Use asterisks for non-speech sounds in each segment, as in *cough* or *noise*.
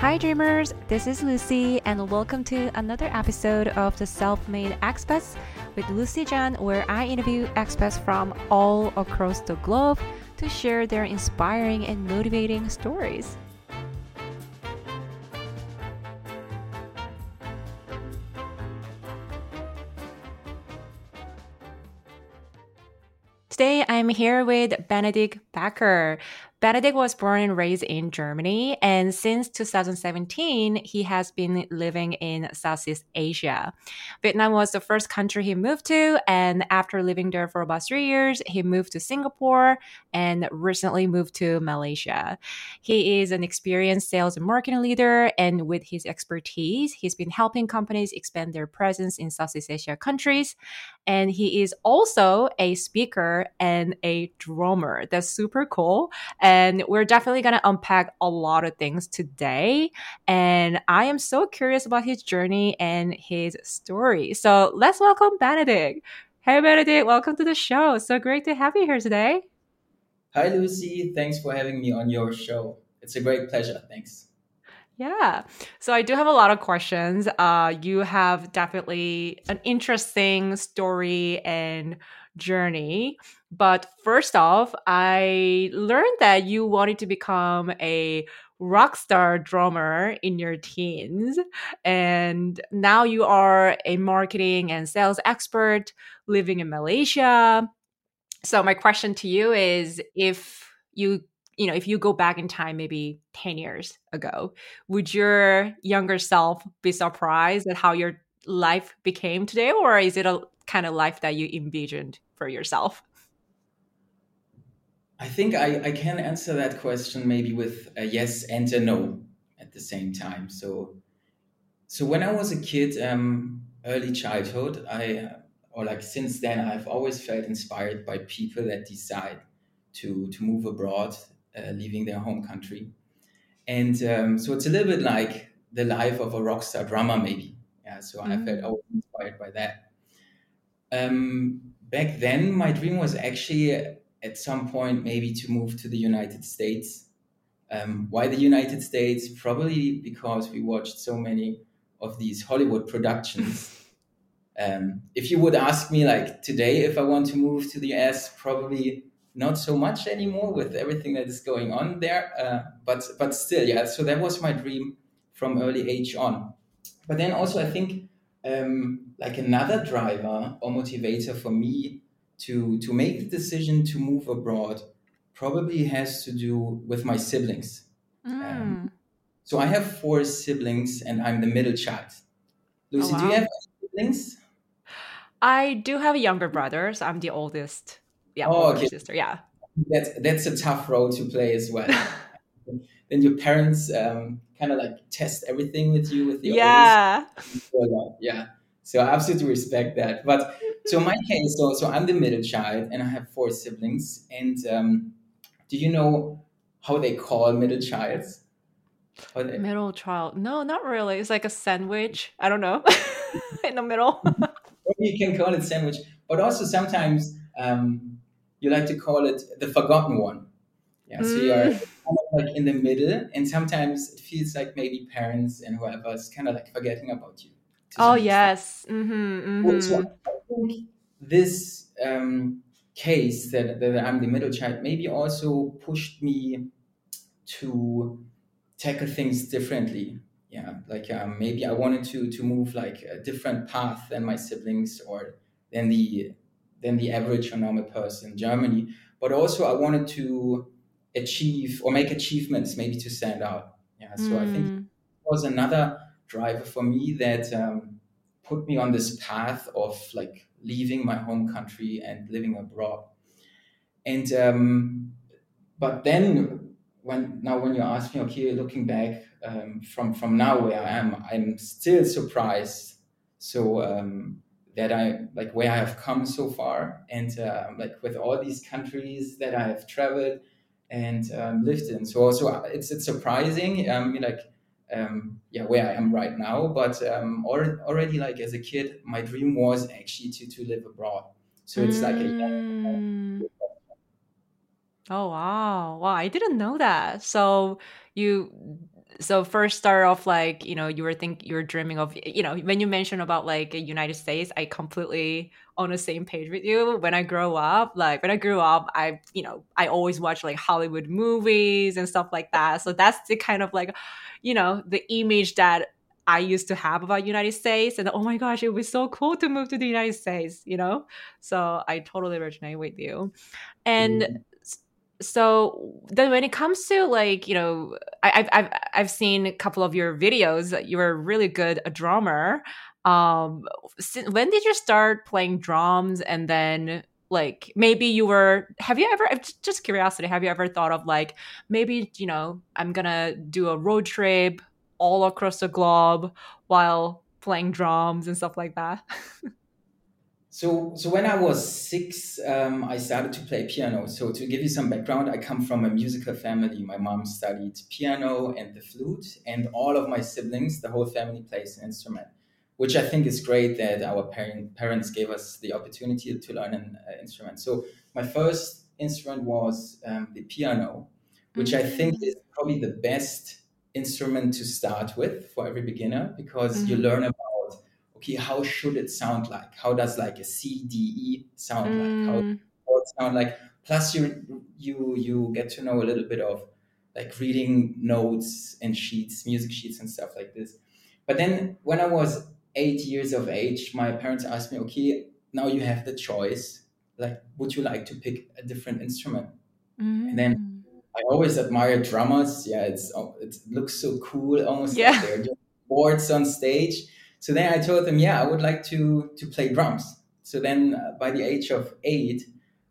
Hi, dreamers. This is Lucy, and welcome to another episode of the Self Made Expats with Lucy Zhan, where I interview expats from all across the globe to share their inspiring and motivating stories. Today, I'm here with Benedikt Becker. Benedikt was born and raised in Germany, and since 2017, he has been living in Southeast Asia. Vietnam was the first country he moved to, and after living there for about three years, he moved to Singapore and recently moved to Malaysia. He is an experienced sales and marketing leader, and with his expertise, he's been helping companies expand their presence in Southeast Asia countries. And he is also a speaker and a drummer. That's super cool. And we're definitely going to unpack a lot of things today. And I am so curious about his journey and his story. So let's welcome Benedikt. Hey, Benedikt, welcome to the show. So great to have you here today. Hi, Lucy. Thanks for having me on your show. It's a great pleasure. Thanks. Yeah. So I do have a lot of questions. Uh, you have definitely an interesting story and journey. But first off, I learned that you wanted to become a rock star drummer in your teens. And now you are a marketing and sales expert living in Malaysia. So, my question to you is if you you know, if you go back in time maybe 10 years ago, would your younger self be surprised at how your life became today? Or is it a kind of life that you envisioned for yourself? I think I, I can answer that question maybe with a yes and a no at the same time. So, so when I was a kid, um, early childhood, I or like since then, I've always felt inspired by people that decide to to move abroad, uh, leaving their home country, and um, so it's a little bit like the life of a rock star drummer, maybe. Yeah, so mm-hmm. I felt always inspired by that. Um, back then, my dream was actually at some point maybe to move to the United States. Um, why the United States? Probably because we watched so many of these Hollywood productions. *laughs* Um, if you would ask me like today if I want to move to the US, probably not so much anymore with everything that is going on there. Uh, but but still, yeah. So that was my dream from early age on. But then also I think um, like another driver or motivator for me to to make the decision to move abroad probably has to do with my siblings. Mm. Um, so I have four siblings, and I'm the middle child. Lucy, oh, wow. do you have siblings? I do have younger brothers. I'm the oldest. Yeah, oh, okay. sister. Yeah, that's that's a tough role to play as well. *laughs* then your parents um, kind of like test everything with you with the yeah, yeah. So I absolutely respect that. But so my *laughs* case, so so I'm the middle child, and I have four siblings. And um, do you know how they call middle childs? They... Middle child? No, not really. It's like a sandwich. I don't know, *laughs* in the middle. you can call it sandwich, but also sometimes um, you like to call it the forgotten one. Yeah, so you're mm. kind of like in the middle, and sometimes it feels like maybe parents and whoever is kind of like forgetting about you. Oh yes. Mm-hmm, mm-hmm. So I think this um, case that, that I'm the middle child maybe also pushed me to tackle things differently. Yeah, like um, maybe I wanted to to move like a different path than my siblings or than the than the average or normal person in Germany. But also I wanted to achieve or make achievements maybe to stand out. Yeah, so mm. I think mm. was another driver for me that um, put me on this path of like leaving my home country and living abroad. And um, but then when now when you ask me, okay, looking back um, from from now where I am, I'm still surprised. So um, that I like where I have come so far, and uh, like with all these countries that I have traveled and um, lived in. So also it's it's surprising. Um, like um, yeah, where I am right now. But um, already, like as a kid, my dream was actually to to live abroad. So it's mm. like a mm. *laughs* Oh wow, wow! I didn't know that. So you so first start off like you know you were think you were dreaming of you know when you mentioned about like united states i completely on the same page with you. When i grow up like when i grew up i you know i always watch like hollywood movies and stuff like that. So that's the kind of like you know the image that i used to have about united states. And oh my gosh it would be so cool to move to the united states you know? So i totally resonate with you. And mm so then when it comes to like you know I, have I've I've seen a couple of your videos you're really good a drummer. Um when did you start playing drums? And then like maybe you were have you ever just curiosity have you ever thought of like maybe you know i'm gonna do a road trip all across the globe while playing drums and stuff like that *laughs* So, so when I was six, um, I started to play piano. So, to give you some background, I come from a musical family. My mom studied piano and the flute, and all of my siblings, the whole family plays an instrument, which I think is great that our parent, parents gave us the opportunity to learn an uh, instrument. So, my first instrument was um, the piano, which mm-hmm. I think mm. is probably the best instrument to start with for every beginner because mm-hmm. you learn about okay, how should it sound like? How does like a C D E sound mm. like? How mm. chords sound like? Plus, you you you get to know a little bit of like reading notes and sheets, music sheets and stuff like this. But then when I was eight years of age, my parents asked me, okay, now you have the choice. Like, would you like to pick a different instrument? Mm. And then mm. I always admire drummers. Yeah, it's it looks so cool, almost yeah. like they're just boards on stage. So then I told them, yeah, I would like to to play drums. So then uh, by the age of eight,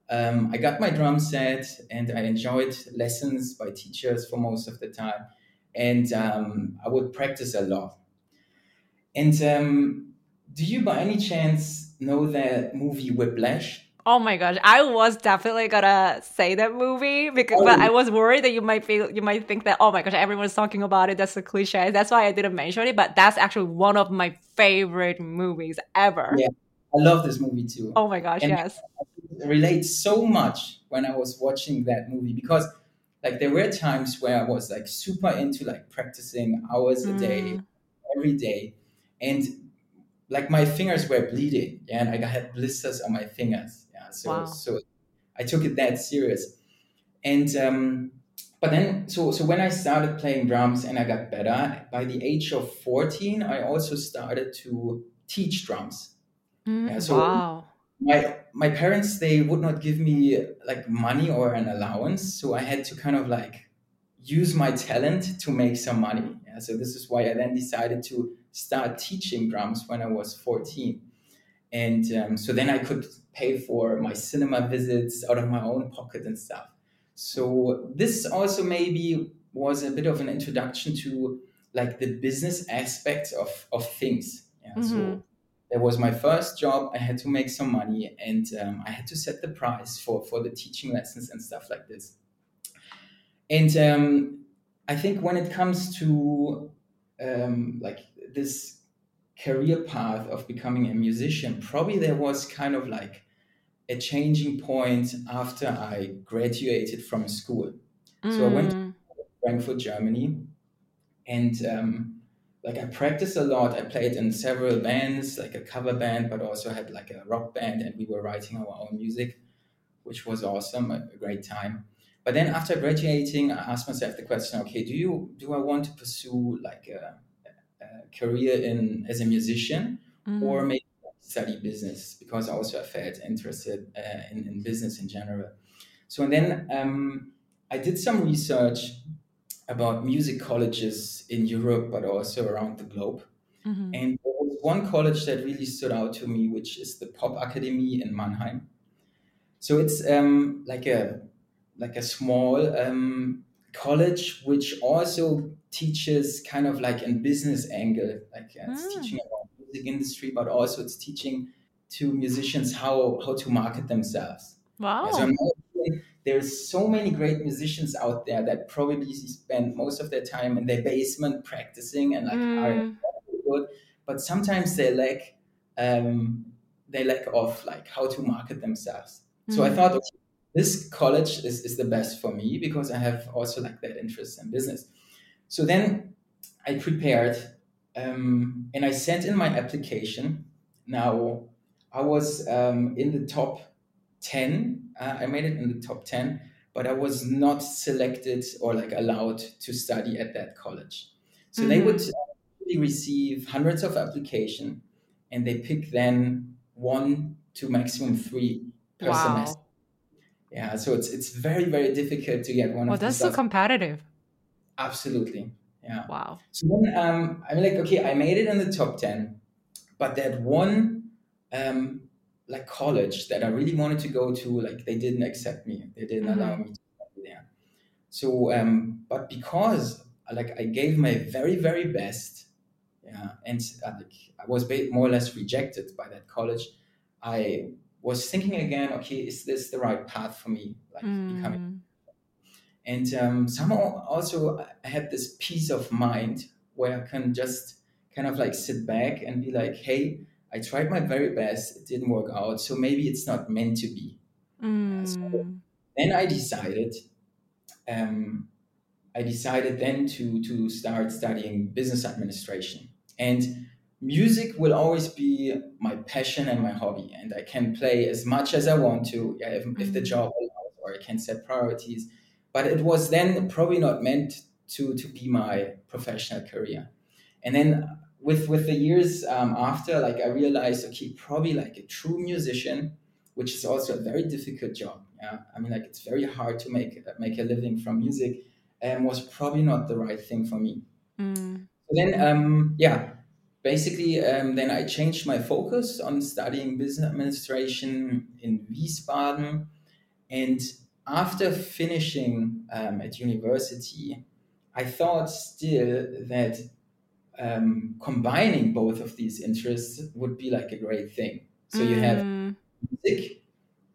um, I got my drum set and I enjoyed lessons by teachers for most of the time. And um, I would practice a lot. And um, do you by any chance know the movie Whiplash? Oh my gosh, I was definitely gonna say that movie because, oh. but I was worried that you might feel you might think that oh my gosh, everyone's talking about it. That's a cliche. That's why I didn't mention it. But that's actually one of my favorite movies ever. Yeah, I love this movie too. Oh my gosh, and yes. I relate so much when I was watching that movie because like there were times where I was like super into like practicing hours a day, mm. every day, and like my fingers were bleeding, yeah, and I had blisters on my fingers so wow. so I took it that serious. And um, but then so so when I started playing drums and I got better, by the age of 14, I also started to teach drums. Mm, yeah, so wow. my my parents they would not give me like money or an allowance, so I had to kind of like use my talent to make some money. Yeah, so this is why I then decided to start teaching drums when I was 14. And um, so then I could pay for my cinema visits out of my own pocket and stuff. So this also maybe was a bit of an introduction to like the business aspects of, of things. Yeah. Mm-hmm. So that was my first job. I had to make some money and um, I had to set the price for, for the teaching lessons and stuff like this. And um, I think when it comes to um, like this career path of becoming a musician, probably there was kind of like a changing point after I graduated from school. Mm. So I went to mm. Frankfurt, Germany, and um, like I practiced a lot. I played in several bands, like a cover band, but also had like a rock band, and we were writing our own music, which was awesome, a, a great time. But then after graduating, I asked myself the question: Okay, do you do I want to pursue like a career in as a musician mm-hmm. or maybe study business because I also felt interested uh, in, in, business in general. So and then um, I did some research about music colleges in Europe, but also around the globe. Mm-hmm. And there was one college that really stood out to me, which is the Pop Academy in Mannheim. So it's um, like a like a small um, college which also teaches kind of like in business angle like uh, it's mm. teaching about music industry but also it's teaching to musicians how how to market themselves wow so there's so many great musicians out there that probably spend most of their time in their basement practicing and like mm. are good but sometimes they lack um, they lack of like how to market themselves mm. so i mm. thought okay, this college is, is the best for me because I have also like that interest in business. So then I prepared um, and I sent in my application. Now I was um, in the top 10. Uh, I made it in the top 10, but I was not selected or like allowed to study at that college. So mm-hmm. they would receive hundreds of application and they pick then one to maximum three per wow. semester. Yeah, so it's it's very very difficult to get one. Well, that's so competitive. Absolutely. Yeah. Wow. So then um, I'm like, okay, I made it in the top ten, but that one um, like college that I really wanted to go to, like they didn't accept me. They didn't mm-hmm. allow me to study there. So, um, but because like I gave my very very best, yeah, and uh, like I was more or less rejected by that college. I was thinking again, okay, is this the right path for me? Like mm. becoming. And um, somehow also I had this peace of mind where I can just kind of like sit back and be like, hey, I tried my very best. It didn't work out. So maybe it's not meant to be. Mm. So then I decided, um, I decided then to, to start studying business administration. And music will always be my passion and my hobby. And I can play as much as I want to, yeah, if, mm. if the mm. job allows, or I can set priorities. But it was then probably not meant to, to be my professional career. And then with with the years um, after, like I realized, okay, probably like a true musician, which is also a very difficult job. Yeah, I mean, like it's very hard to make make a living from music, and was probably not the right thing for me. Mm. Then, um, yeah, basically, um, then I changed my focus on studying business administration in Wiesbaden, and after finishing um, at university, I thought still that um, combining both of these interests would be like a great thing. So you have mm. music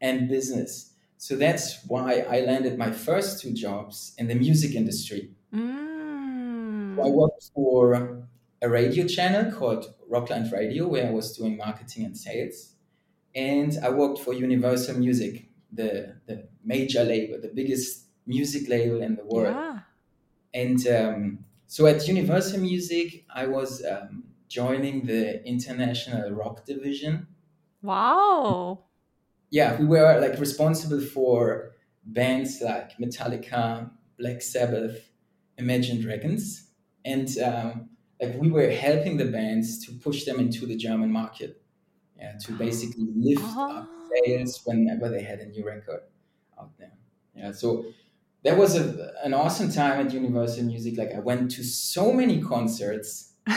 and business. So that's why I landed my first two jobs in the music industry. Mm. I worked for a radio channel called Rockland Radio, where I was doing marketing and sales. And I worked for Universal Music, the, the major label, the biggest music label in the world. Yeah. And um, so at Universal Music, I was um, joining the international rock division. Wow. Yeah, we were like responsible for bands like Metallica, Black Sabbath, Imagine Dragons, and um, like we were helping the bands to push them into the German market. Yeah, to basically lift oh. up sales whenever they had a new record out there. Yeah, so that was a, an awesome time at Universal Music. Like I went to so many concerts. *laughs*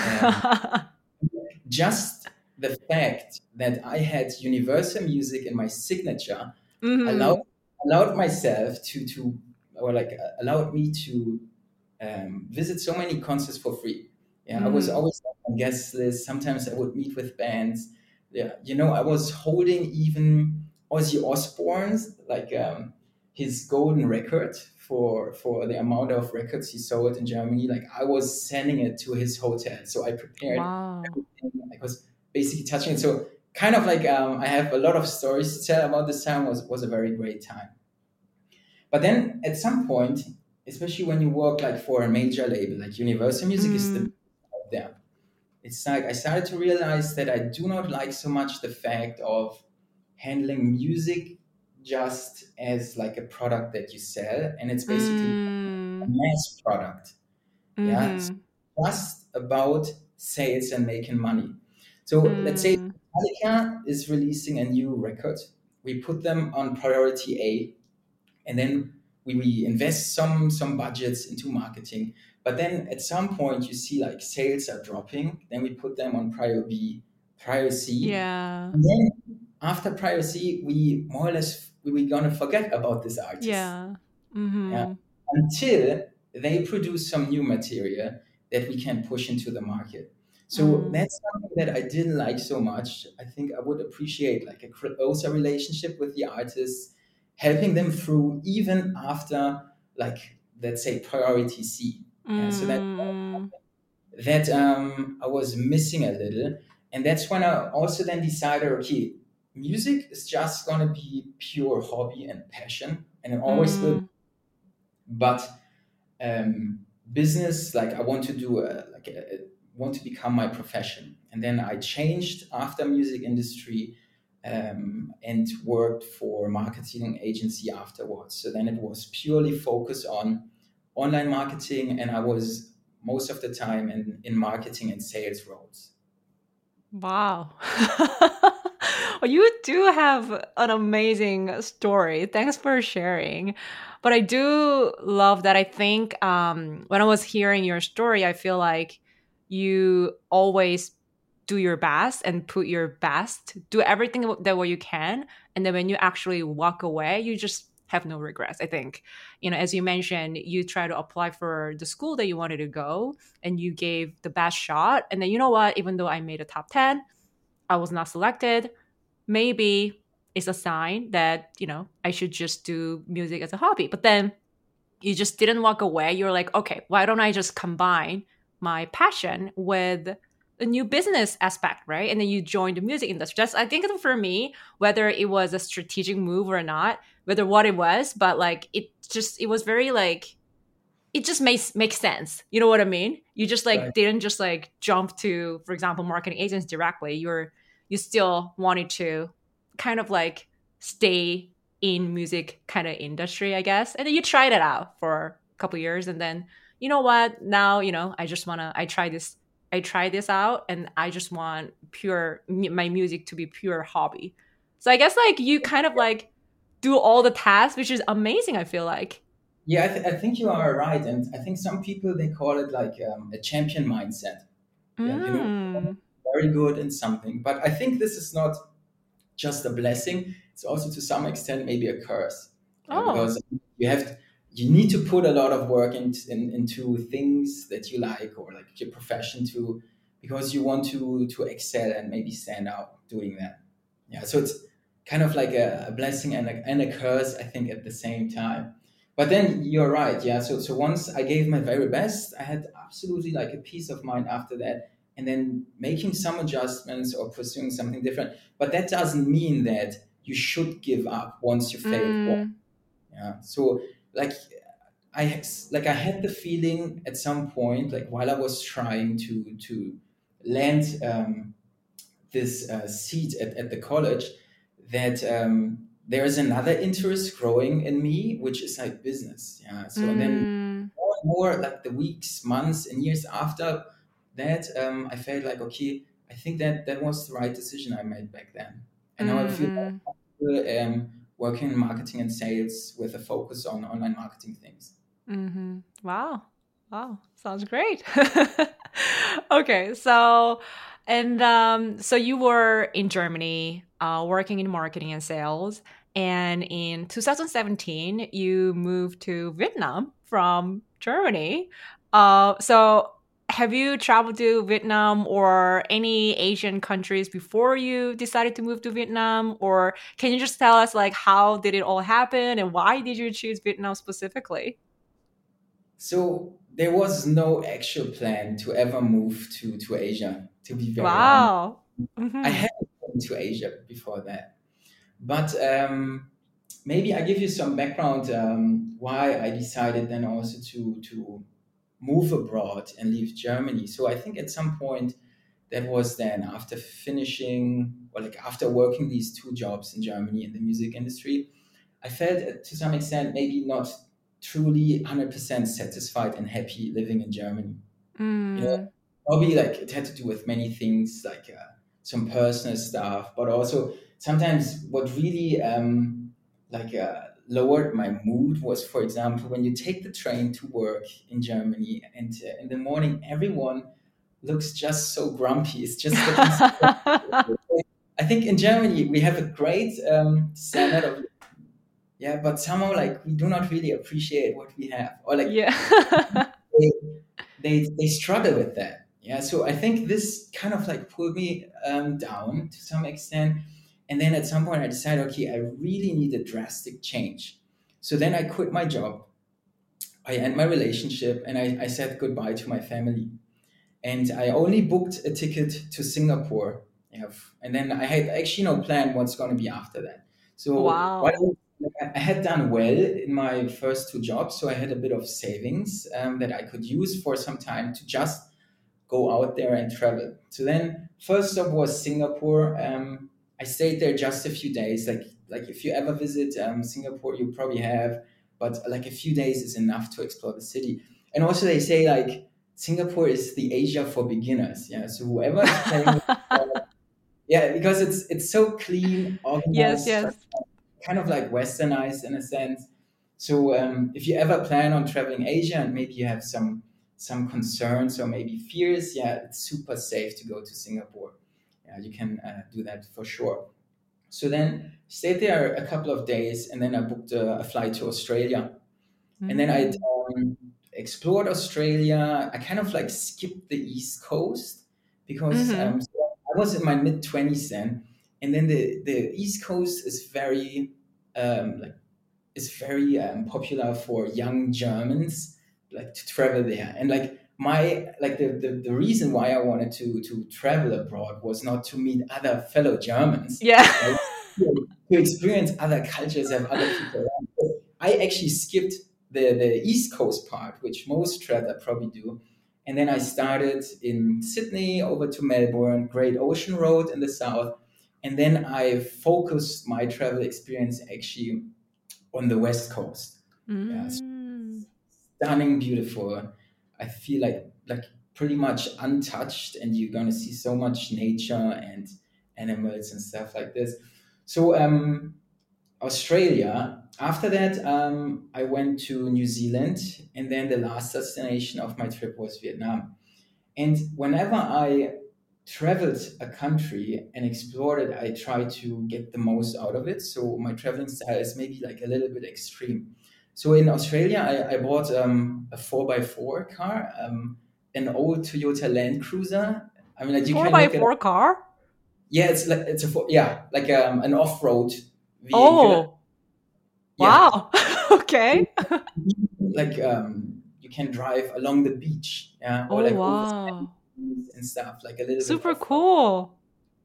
just the fact that I had Universal Music in my signature mm-hmm. allowed allowed myself to to or like uh, allowed me to um, visit so many concerts for free. Yeah, mm-hmm. I was mm. always on guest list. Sometimes I would meet with bands. Yeah, you know, I was holding even Ozzy Osbourne's like um, his golden record for for the amount of records he sold in Germany. Like I was sending it to his hotel, so I prepared wow. everything. I was basically touching it. So kind of like um, I have a lot of stories to tell about this time. was was a very great time. But then at some point, especially when you work like for a major label, like Universal Music mm. is the out there. It's like I started to realize that I do not like so much the fact of handling music just as like a product that you sell and it's basically mm. a mass product mm-hmm. yeah it's just about sales and making money so mm. let's say mm. Metallica is releasing a new record we put them on priority A and then we, we invest some some budgets into marketing but then at some point you see like sales are dropping then we put them on prior B prior C yeah and then after prior C we more or less we're gonna forget about this artist. Yeah. Mm-hmm. yeah. Until they produce some new material that we can push into the market. So mm. that's something that I didn't like so much. I think I would appreciate like a closer relationship with the artists, helping them through even after like let's say priority C. Mm. Yeah, so that mm. that um, I was missing a little, and that's when I also then decided, okay, music is just going to be pure hobby and passion and it always mm. will but um, business like I want to do a, like a, a, want to become my profession. And then I changed after music industry um, and worked for marketing agency afterwards. So then it was purely focused on online marketing, and I was most of the time in, in marketing and sales roles. Wow. *laughs* well, you do have an amazing story. Thanks for sharing. But I do love that. I think um, when I was hearing your story, I feel like you always do your best and put your best, do everything that what you can, and then when you actually walk away, you just have no regrets. I think, you know, as you mentioned, you try to apply for the school that you wanted to go, and you gave the best shot, and then you know what? Even though I made a top ten, I was not selected. Maybe it's a sign that you know I should just do music as a hobby. But then you just didn't walk away. You're like, okay, why don't I just combine my passion with a new business aspect, right? And then you join the music industry. That's I think for me, whether it was a strategic move or not, whether what it was, but like it just it was very like it just makes makes sense. You know what I mean? You just like right. didn't just like jump to, for example, marketing agents directly. You're you still wanted to kind of like stay in music kind of industry, I guess. And then you tried it out for a couple years and then you know what? Now, you know, I just want to I try this I try this out and I just want pure my music to be pure hobby. So I guess like you kind of like do all the tasks, which is amazing. I feel like. Yeah, I, th- I think you are right, and I think some people they call it like um, a champion mindset. Mm. Yeah, you know, mm. very good in something, but I think this is not just a blessing; it's also to some extent maybe a curse. Oh. Because you have to, you need to put a lot of work in, in, into things that you like or like your profession to because you want to to excel and maybe stand out doing that yeah so it's kind of like a, a blessing and a, and a curse i think at the same time. But then you're right yeah. So so once i gave my very best i had absolutely like a peace of mind after that. And then making some adjustments or pursuing something different. But that doesn't mean that you should give up once you fail mm. yeah. So like I like I had the feeling at some point, like while I was trying to to land um, this uh, seat at, at the college, that um, there is another interest growing in me, which is like business. Yeah. So mm. then more and more, like the weeks, months, and years after that, um, I felt like okay, I think that that was the right decision I made back then, and now I feel. Like, um, working in marketing and sales with a focus on online marketing things. Mm-hmm. Wow. Wow. Sounds great. *laughs* okay. So, and um, so you were in Germany uh, working in marketing and sales. And in 2017, you moved to Vietnam from Germany. Uh, so have you traveled to Vietnam or any Asian countries before you decided to move to Vietnam? Or can you just tell us like how did it all happen and why did you choose Vietnam specifically? So there was no actual plan to ever move to, to Asia, to be very wow. Mm-hmm. I hadn't been to Asia before that. But um, maybe I give you some background um, why I decided then also to to move abroad and leave Germany. So I think at some point that was then after finishing or like after working these two jobs in Germany in the music industry, I felt uh, to some extent maybe not truly 100% satisfied and happy living in Germany. Mm. You know, probably like it had to do with many things like uh, some personal stuff, but also sometimes what really um, like uh, lowered my mood was, for example, when you take the train to work in Germany and uh, in the morning, everyone looks just so grumpy. It's just. *laughs* I think in Germany we have a great um, standard of. Yeah, but somehow like we do not really appreciate what we have, or like yeah, *laughs* they, they they struggle with that. Yeah, so I think this kind of like pulled me um, down to some extent and then at some point, I decided, okay, I really need a drastic change. So then I quit my job. I end my relationship and I, I said goodbye to my family. And I only booked a ticket to Singapore. And then I had actually no plan what's going to be after that. So wow. what I I had done well in my first two jobs, so I had a bit of savings um, that I could use for some time to just go out there and travel. So then, first stop was Singapore. Um, I stayed there just a few days. Like like if you ever visit um, Singapore, you probably have, but like a few days is enough to explore the city. And also, they say like Singapore is the Asia for beginners. Yeah, so whoever is playing. *laughs* yeah, because it's it's so clean, organized. Yes, yes kind of like westernized in a sense. So um, if you ever plan on traveling Asia and maybe you have some some concerns or maybe fears, yeah, it's super safe to go to Singapore. Yeah, you can uh, do that for sure. So then stayed there a couple of days and then I booked a, a flight to Australia. Mm-hmm. And then I um, explored Australia. I kind of like skipped the East Coast because mm-hmm. um, so I was in my mid 20s then. And then the, the East Coast is very um, like is very um, popular for young Germans like to travel there and like my like the, the the reason why I wanted to to travel abroad was not to meet other fellow Germans yeah *laughs* to, to experience other cultures have other people around. I actually skipped the the East Coast part which most travelers probably do and then I started in Sydney over to Melbourne Great Ocean Road in the south and then I focused my travel experience actually on the West Coast. Mm. Yeah, so stunning, beautiful. I feel like like pretty much untouched, and you're gonna see so much nature and animals and stuff like this. So um, Australia. After that, um, I went to New Zealand, and then the last destination of my trip was Vietnam. And whenever I traveled a country and explored it, I try to get the most out of it. So my traveling style is maybe like a little bit extreme. So in Australia, I, I bought um, a four x four car, um, an old Toyota Land Cruiser. I mean, like you four by four car. Yeah, it's like it's a four, yeah, like um, an off road. Oh, yeah. wow! *laughs* okay. like um, you can drive along the beach. Yeah. Or oh like wow and stuff, like a little super cool.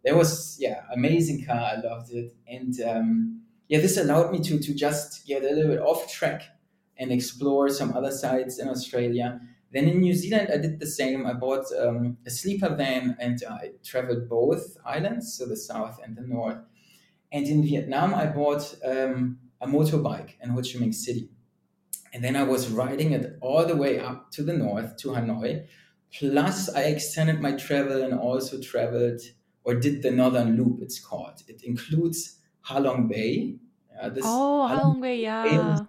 There was yeah, amazing car. I loved it, and um, yeah, this allowed me to to just get a little bit off track and explore some other sites in Australia. Then in New Zealand, I did the same. I bought um, a sleeper van and I traveled both islands, so the south and the north. And in Vietnam, I bought um, a motorbike in Ho Chi Minh City. And then I was riding it all the way up to the north to Hanoi, Plus, I extended my travel and also traveled or did the Northern Loop, it's called. It includes Halong Bay. Uh, this oh, Halong, Bay, yeah. Bay,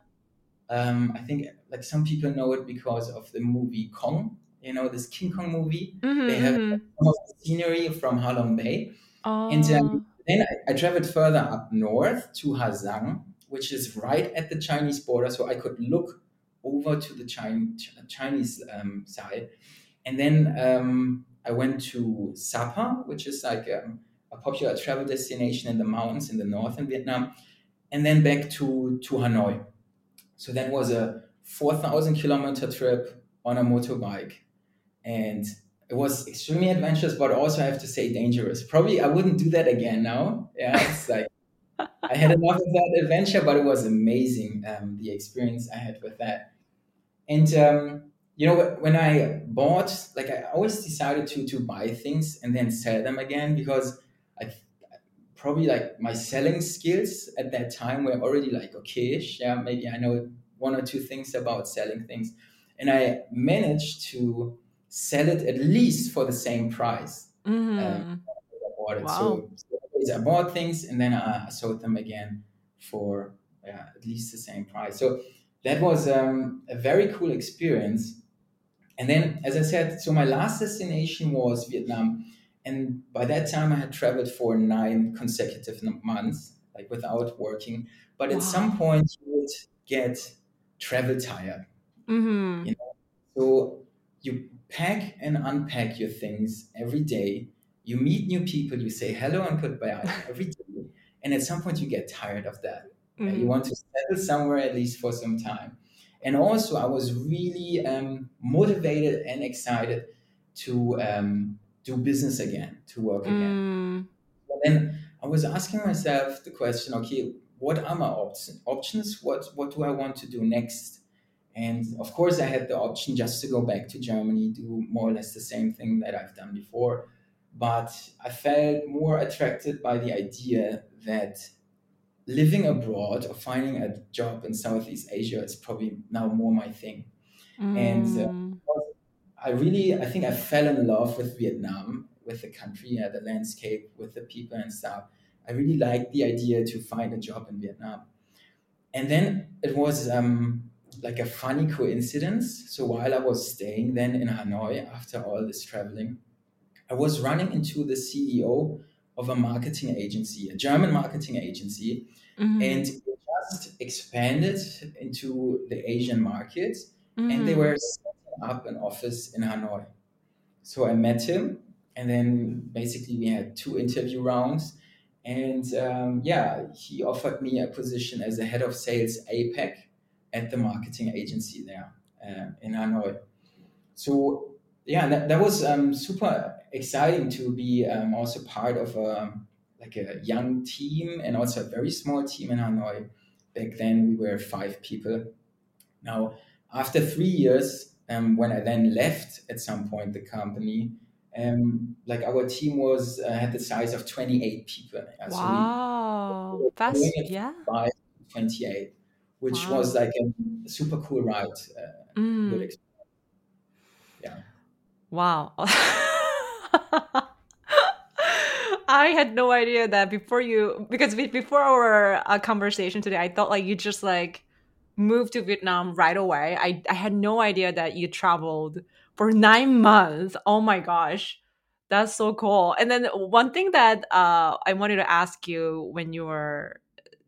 um, I think like some people know it because of the movie Kong, you know, this King Kong movie. Mm-hmm, they have mm-hmm. some of the scenery from Halong Bay. Oh. And um, then I, I, traveled further up north to Ha Giang, which is right at the Chinese border. So I could look over to the Chinese, Chinese um, side. And then um, I went to Sapa, which is like um, a popular travel destination in the mountains in the north in Vietnam, and then back to, to Hanoi. So that was a 4,000 kilometer trip on a motorbike. And it was extremely adventurous, but also I have to say dangerous. Probably I wouldn't do that again now. Yeah, it's like *laughs* I had enough of that adventure, but it was amazing um, the experience I had with that. And um, you know when i bought like i always decided to to buy things and then sell them again because probably like my selling skills at that time were already like okayish yeah maybe i know one or two things about selling things and i managed to sell it at least for the same price mm-hmm. um, I wow. So, so, I bought things and then I sold them again for yeah, at least the same price. So that was um, a very cool experience and then, as I said, so my last destination was Vietnam. And by that time, I had traveled for nine consecutive months, like without working. But wow. at some point, you would get travel tired. Mm-hmm. You know? So you pack and unpack your things every day. You meet new people. You say hello and goodbye *laughs* every day. And at some point, you get tired of that. Mm-hmm. You want to settle somewhere at least for some time. And also, I was really um, motivated and excited to um, do business again, to work again. Mm. And then I was asking myself the question: Okay, what are my options? Options? What what do I want to do next? And of course, I had the option just to go back to Germany, do more or less the same thing that I've done before. But I felt more attracted by the idea that living abroad or finding a job in Southeast Asia is probably now more my thing. Mm. And uh, mm. I really, I think I fell in love with Vietnam, with the country, uh, the landscape, with the people and stuff. I really liked the idea to find a job in Vietnam. And then it was um, like a funny coincidence. So while I was staying then in Hanoi after all this traveling, I was running into the CEO of a marketing agency, a German marketing agency, mm-hmm. and it just expanded into the Asian market, mm-hmm. and they mm-hmm. were up an office in Hanoi. So I met him, and then basically we had two interview rounds, and um, yeah, he offered me a position as a head of sales APAC at the marketing agency there uh, in Hanoi. So yeah, that, that was um, super exciting to be um, also part of a like a young team and also a very small team in Hanoi. Back then we were five people. Now after three years, um, when I then left at some point the company, um, like our team was uh, had the size of 28 people. Yeah, wow, so that's yeah. 28 which wow. was like a super cool ride. Uh, mm. Yeah. Wow. *laughs* I had no idea that before you because before our uh, conversation today, I thought like you just like moved to Vietnam right away. I I had no idea that you traveled for nine months. Oh my gosh, that's so cool. And then one thing that uh, I wanted to ask you when you were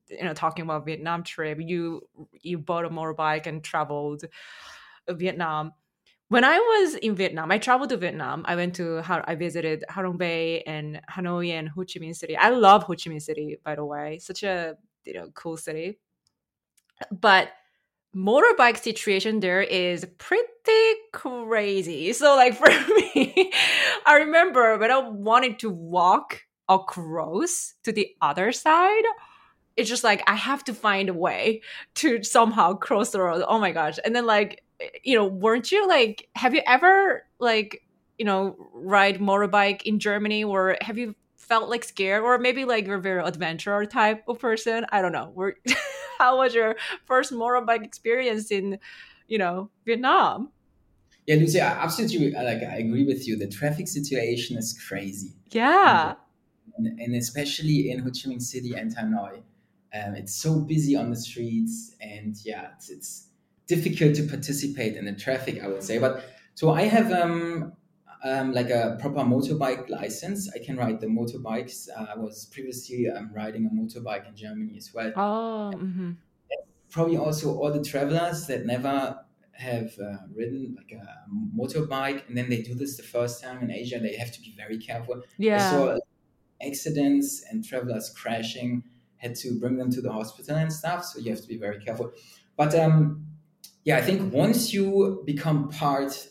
you know talking about Vietnam trip, you you bought a motorbike and traveled Vietnam. When I was in Vietnam, I traveled to Vietnam. I went to I visited Ha Long Bay and Hanoi and Ho Chi Minh City. I love Ho Chi Minh City, by the way, such a you know cool city. But motorbike situation there is pretty crazy. So like *laughs* for me, I remember when I wanted to walk across to the other side it's just like I have to find a way to somehow cross the road. Oh my gosh. And then like you know, weren't you like have you ever like, you know, ride motorbike in Germany or have you felt like scared or maybe like you're a very adventurer type of person? I don't know. Were *laughs* *laughs* how was your first motorbike experience in, you know, Vietnam? Yeah, Lucy, I absolutely like I agree with you. The traffic situation is crazy. Yeah. And, and especially in Ho Chi Minh City and Hanoi um, it's so busy on the streets, and yeah, it's, it's difficult to participate in the traffic. I would say, but so I have um, um, like a proper motorbike license. I can ride the motorbikes. Uh, I was previously um, riding a motorbike in Germany as well. Oh, mm-hmm. probably also all the travelers that never have uh, ridden like a motorbike and then they do this the first time in Asia. They have to be very careful. Yeah. I saw accidents and travelers crashing had to bring them to the hospital and stuff. So you have to be very careful. But um, yeah, I think once you become part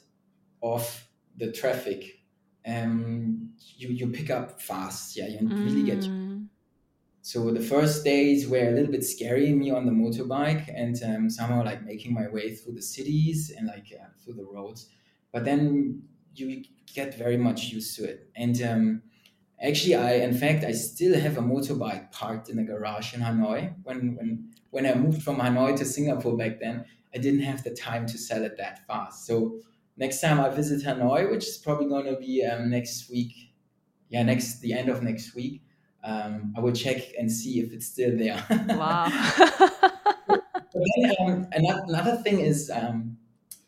of the traffic, um, you you pick up fast. Yeah, you mm. really get. Mm. So the first days were a little bit scary me on the motorbike and um, somehow like making my way through the cities and like uh, through the roads. But then you get very much used to it. And um, Actually, I in fact I still have a motorbike parked in the garage in Hanoi. When when when I moved from Hanoi to Singapore back then, I didn't have the time to sell it that fast. So next time I visit Hanoi, which is probably going to be um, next week, yeah, next the end of next week, um, I will check and see if it's still there. *laughs* Wow. then, um, another, another thing is um,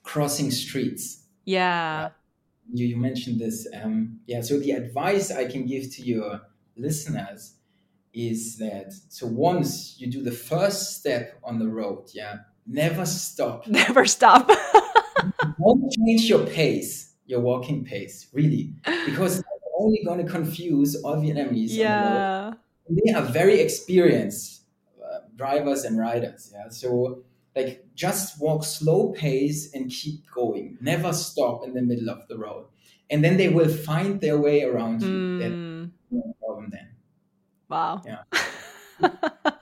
crossing streets. Yeah you, you mentioned this. Um, yeah, so the advice I can give to your listeners is that so once you do the first step on the road, yeah, never stop. *laughs* Never stop. *laughs* Don't change your pace, your walking pace, really, because you're only going to confuse all Vietnamese. Yeah. The they are very experienced uh, drivers and riders. Yeah, so like just walk slow pace and keep going never stop in the middle of the road and then they will find their way around you mm. no problem then wow yeah *laughs*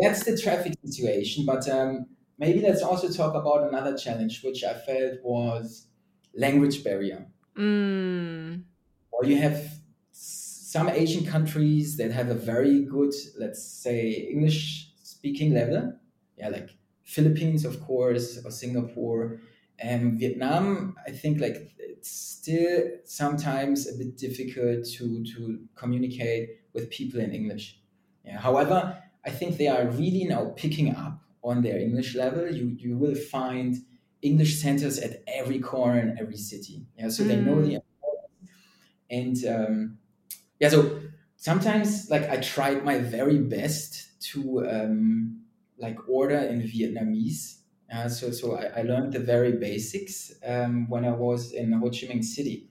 that's the traffic situation. But um, maybe let's also talk about another challenge, which I felt was language barrier. Mm. Or you have some Asian countries that have a very good, let's say, English speaking level. Yeah, like Philippines, of course, or Singapore. And Vietnam, I think like it's still sometimes a bit difficult to, to communicate with people in English. Yeah. However, I think they are really now picking up on their English level. You you will find English centers at every corner in every city. Yeah, so mm. they know the and um, yeah, so sometimes like I tried my very best to um, like order in Vietnamese. Uh, so so I, I, learned the very basics um, when I was in Ho Chi Minh City.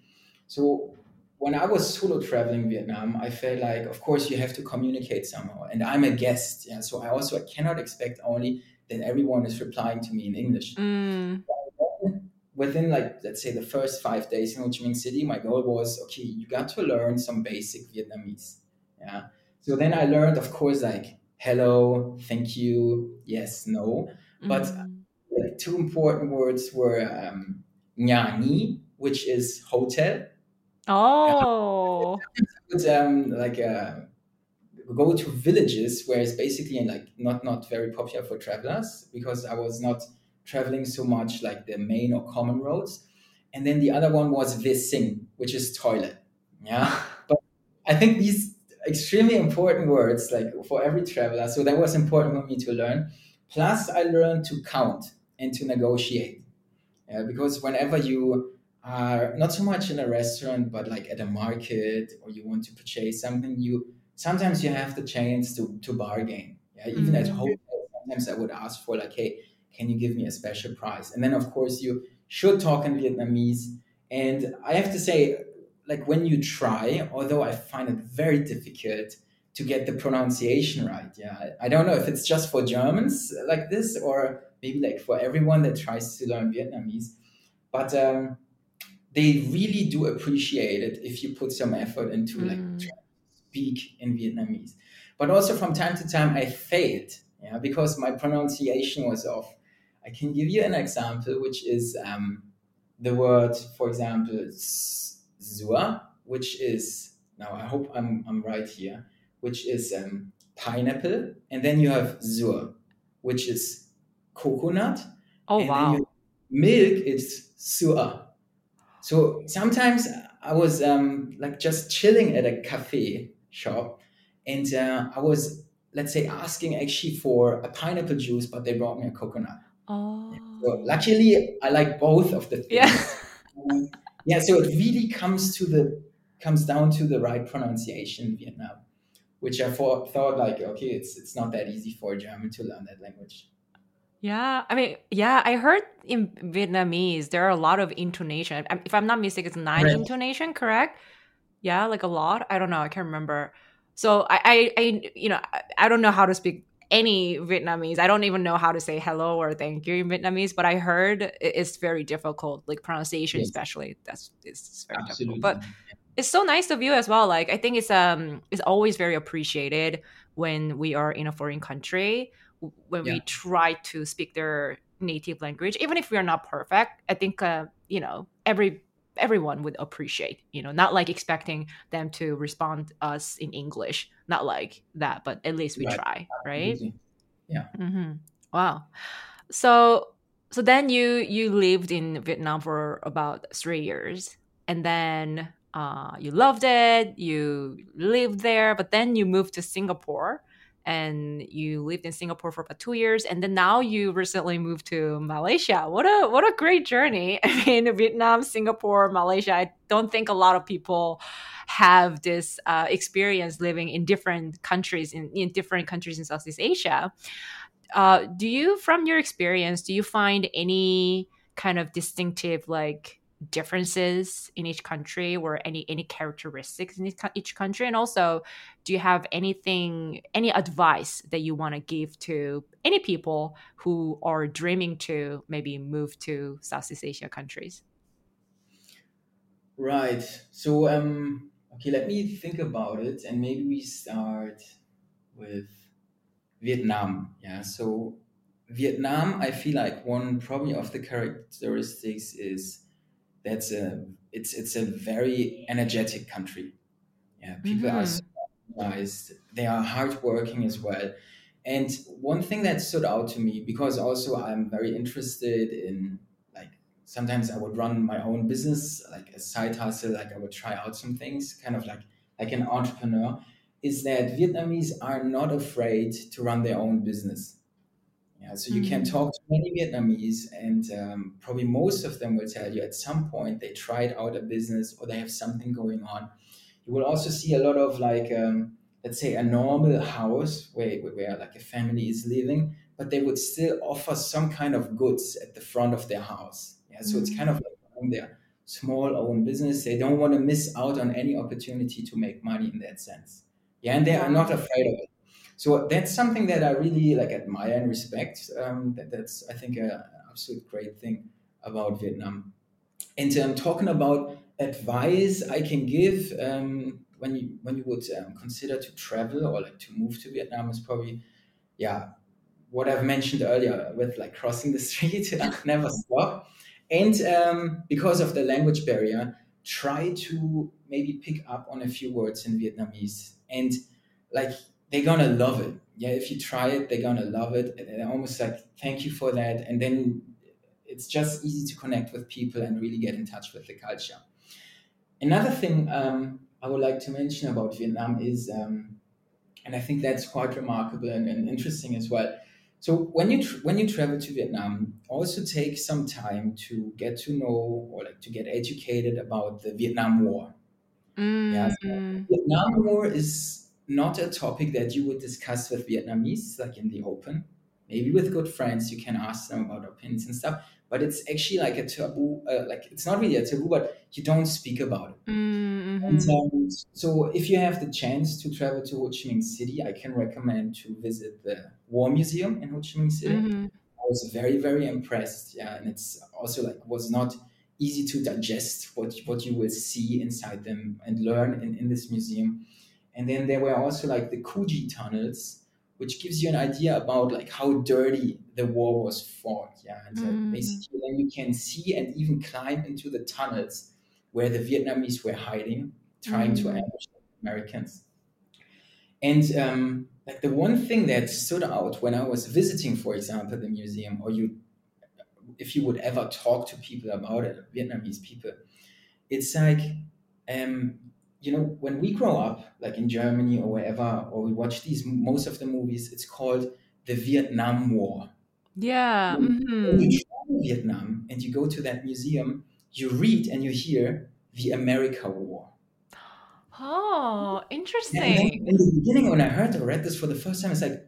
So when I was solo traveling Vietnam, I felt like, of course, you have to communicate somehow, and I'm a guest, yeah. So I also I cannot expect only that everyone is replying to me in English. Mm within like let's say the first five days in Ho Chi Minh City, my goal was okay, you got to learn some basic Vietnamese. Yeah. So then I learned, of course, like hello, thank you, yes, no. But mm-hmm. like, two important words were um, nhà nghỉ, which is hotel. Oh. um, like uh, go to villages where it's basically like not not very popular for travelers because I was not traveling so much like the main or common roads. And then the other one was Ve Sing, which is toilet. Yeah. *laughs* but I think these extremely important words like for every traveler. So that was important for me to learn. Plus I learned to count and to negotiate. Yeah, because whenever you are not so much in a restaurant, but like at a market or you want to purchase something, you sometimes you have the chance to to bargain. Yeah, even mm-hmm. at home, sometimes I would ask for like, hey, can you give me a special price? And then, of course, you should talk in Vietnamese. And I have to say, like when you try, although I find it very difficult to get the pronunciation right. Yeah, I don't know if it's just for Germans like this or maybe like for everyone that tries to learn Vietnamese. But um, they really do appreciate it if you put some effort into mm. like speak in Vietnamese. But also from time to time, I failed, yeah, because my pronunciation was off. I can give you an example, which is um, the word, for example, zua, which is, now I hope I'm, I'm right here, which is um, pineapple. And then you have zur, which is coconut. Oh, and wow. milk is sua. So sometimes I was um, like just chilling at a cafe shop and uh, I was, let's say, asking actually for a pineapple juice, but they brought me a coconut. Oh. So luckily, I like both of the things. Yeah. um, *laughs* yeah. So it really comes to the comes down to the right pronunciation in Vietnam, which I thought, thought like okay, it's it's not that easy for a German to learn that language. Yeah, I mean, yeah, I heard in Vietnamese there are a lot of intonation. If I'm not mistaken, it's nine right. intonation, correct? Yeah, like a lot. I don't know. I can't remember. So I, I, I you know, I, I don't know how to speak any Vietnamese. I don't even know how to say hello or thank you in Vietnamese, but I heard it's very difficult, like pronunciation, yes. especially. That's it's very Absolutely. difficult. But it's so nice of you as well. Like I think it's um it's always very appreciated when we are in a foreign country when yeah. we try to speak their native language, even if we are not perfect. I think uh, you know every everyone would appreciate you know not like expecting them to respond us in english not like that but at least we right. try right yeah mm-hmm. wow so so then you you lived in vietnam for about three years and then uh, you loved it you lived there but then you moved to singapore and you lived in Singapore for about two years, and then now you recently moved to Malaysia. What a what a great journey! *laughs* I mean, Vietnam, Singapore, Malaysia. I don't think a lot of people have this uh, experience living in different countries in, in different countries in Southeast Asia. Uh, do you, from your experience, do you find any kind of distinctive like differences in each country or any any characteristics in each country? And also do you have anything any advice that you want to give to any people who are dreaming to maybe move to southeast asia countries? Right. So um okay let me think about it and maybe we start with Vietnam. Yeah, so Vietnam, I feel like one probably of the characteristics is that's a it's it's a very energetic country. Yeah, people are so Mm-hmm. organized. They are hardworking as well. And one thing that stood out to me because also I'm very interested in like sometimes I would run my own business like a side hustle, like I would try out some things, kind of like like an entrepreneur, is that Vietnamese are not afraid to run their own business yeah, so you can Mm. talk to many Vietnamese, and um, probably most of them will tell you at some point they tried out a business or they have something going on. You will also see a lot of like, um, let's say, a normal house where, where like a family is living, but they would still offer some kind of goods at the front of their house. Yeah, so it's kind of like their small own business. They don't want to miss out on any opportunity to make money in that sense. Yeah, and they are not afraid of it. So that's something that I really like admire and respect. Um, that, that's I think an absolute great thing about Vietnam. And um, talking about advice I can give um, when you when you would um, consider to travel or like to move to Vietnam is probably yeah what I've mentioned earlier with like crossing the *laughs* street, *laughs* never stop. And um, because of the language barrier, try to maybe pick up on a few words in Vietnamese. And like they're gonna love it. Yeah, if you try it, they're gonna love it. And they're almost like thank you for that. And then it's just easy to connect with people and really get in touch with the culture. Another thing um, I would like to mention about Vietnam is um, and I think that's quite remarkable and, and interesting as well. So when you tr- when you travel to Vietnam, also take some time to get to know or like to get educated about the Vietnam War. Yeah, so Mm. Vietnam War is not a topic that you would discuss with Vietnamese like in the open. Maybe with good friends you can ask them about opinions and stuff, but it's actually like a taboo. Uh, like it's not really a taboo, but you don't speak about it. Mm-hmm. um, so, if you have the chance to travel to Ho Chi Minh City, I can recommend to visit the War Museum in Ho Chi Minh City. Mm-hmm. I was very, very impressed. Yeah, and it's also like was not easy to digest what what you will see inside them and learn in, in this museum. And then there were also like the Cu Chi tunnels, which gives you an idea about like how dirty the war was fought. Yeah, and Mm. basically then you can see and even climb into the tunnels where the Vietnamese were hiding, trying to Mm. ambush Americans. And um, like the one thing that stood out when I was visiting, for example, the museum, or you, if you would ever talk to people about it, Vietnamese people, it's like, um, you know, when we grow up, like in Germany or wherever, or we watch these most of the movies, it's called the Vietnam War. Yeah. When when Mm-hmm. you travel Vietnam and you go to that museum, you read and you hear the America War. Oh, and interesting. in the beginning, when I heard or read this for the first time, it's like,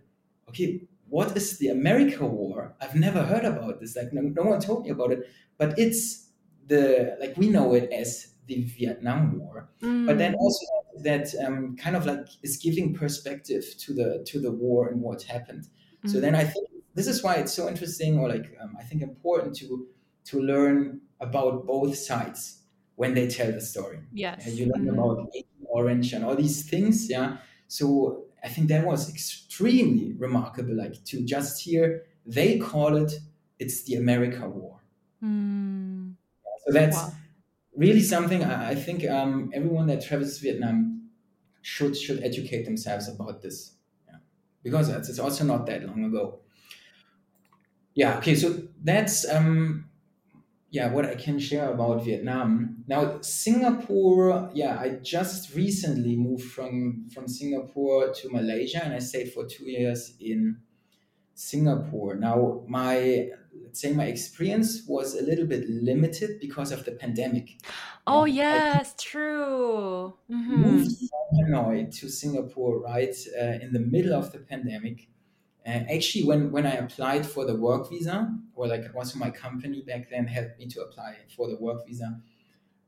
okay, what is the America War? I've never heard about this. Like, no, no one told me about it. But it's the like we know it as the Vietnam War. But then Mm. also that um, kind of like is giving perspective to the to the war and what happened. So Mm. then I think this is why it's so interesting, or like um, I think important to to learn about both sides when they tell the story. Yes. you learn Mm. about Orange and all these things, yeah. So I think that was extremely remarkable. Like to just hear they call it, it's the America War. Mm. So that's Wow. Really something I, think um, everyone that travels Vietnam should should educate themselves about this. Yeah. Because it's also not that long ago. Yeah. Okay. So that's um, yeah what I can share about Vietnam. Now Singapore. Yeah, I just recently moved from from Singapore to Malaysia, and I stayed for two years in Singapore. Now my let's say my experience was a little bit limited because of the pandemic. Oh, I yes, true. moved Mm-hmm. from Hanoi to Singapore right uh, in the middle of the pandemic. Uh, actually, when, when I applied for the work visa, or like also my company back then helped me to apply for the work visa,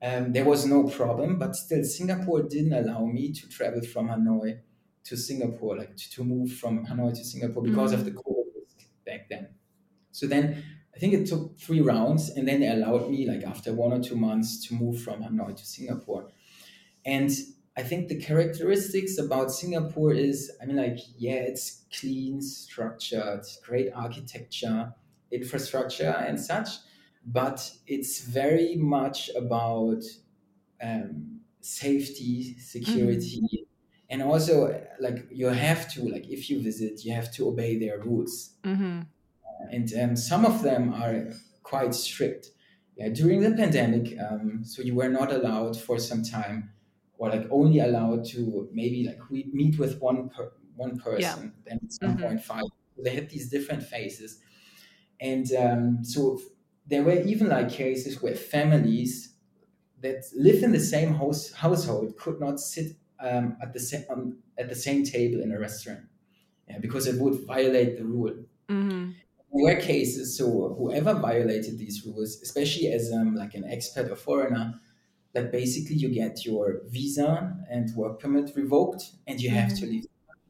um, there was no problem. But still, Singapore didn't allow me to travel from Hanoi to Singapore, like to, to move from Hanoi to Singapore because of the. COVID back then. So then I think it took three rounds, and then they allowed me, like after one or two months, to move from Hanoi to Singapore. And I think the characteristics about Singapore is, I mean, like, yeah, it's clean, structured, great architecture, infrastructure, and such, but it's very much about um, safety, security, mm-hmm. And also like you have to, like, if you visit, you have to obey their rules, mm-hmm. uh, and um, some of them are quite strict. Yeah, during the pandemic, um, so you were not allowed for some time or like only allowed to maybe like we meet with one per, one person yeah. then it's mm-hmm. 1.5 so they had these different phases and um, so there were even like cases where families that live in the same house, household could not sit um, at the same um, at the same table in a restaurant yeah, because it would violate the rule mm-hmm. There were cases, so whoever violated these rules, especially as um, like an expat or foreigner, like basically you get your visa and work permit revoked and you have mm-hmm. to leave.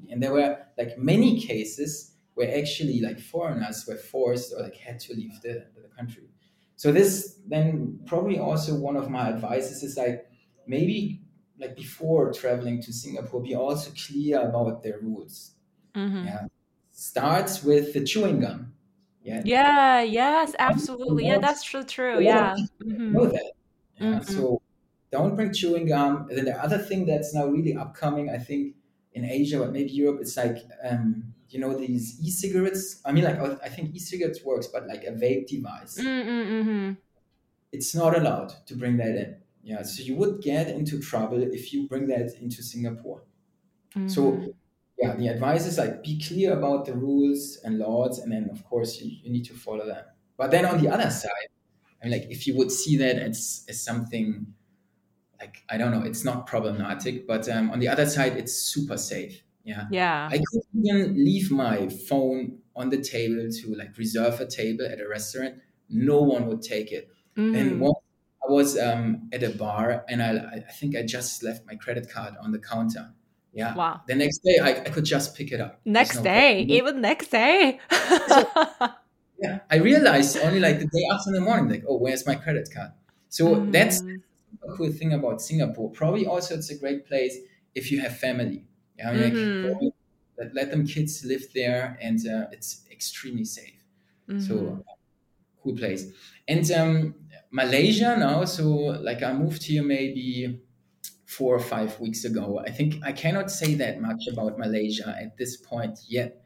And there were like many cases where actually like foreigners were forced or like had to leave the, the country. So this then probably also one of my advices is like maybe like before traveling to Singapore, be also clear about their rules. Mm-hmm. Yeah. Starts with the chewing gum. Yeah. Yeah. Yes. Absolutely. Yeah. That's true. True. Yeah. Mm-hmm. Know that. Yeah. Mm-hmm. So don't bring chewing gum. And then the other thing that's now really upcoming, I think, in Asia, but maybe Europe, it's like um, you know these e-cigarettes. I mean, like I think e-cigarettes works, but like a vape device, mm-hmm. it's not allowed to bring that in. Yeah, so you would get into trouble if you bring that into Singapore. Mm-hmm. So yeah, the advice is like be clear about the rules and laws, and then of course you, you need to follow them. But then on the other side, I mean, like if you would see that as, as something like I don't know, it's not problematic, but um, on the other side, it's super safe. Yeah. Yeah. I could even leave my phone on the table to like reserve a table at a restaurant. No one would take it. Mm-hmm. And once was um, at a bar and I, I think I just left my credit card on the counter. Yeah. Wow. The next day I, I could just pick it up. Next no day, problem. even next day. so, *laughs* yeah. I realized only like the day after in the morning, like, oh, where's my credit card? So mm. that's a cool thing about Singapore. Probably also it's a great place if you have family. Yeah, mm-hmm. like, let, let them kids live there, and uh, it's extremely safe. Mm-hmm. So cool place. And um, Malaysia now. So like I moved here maybe four or five weeks ago. I think I cannot say that much about Malaysia at this point yet.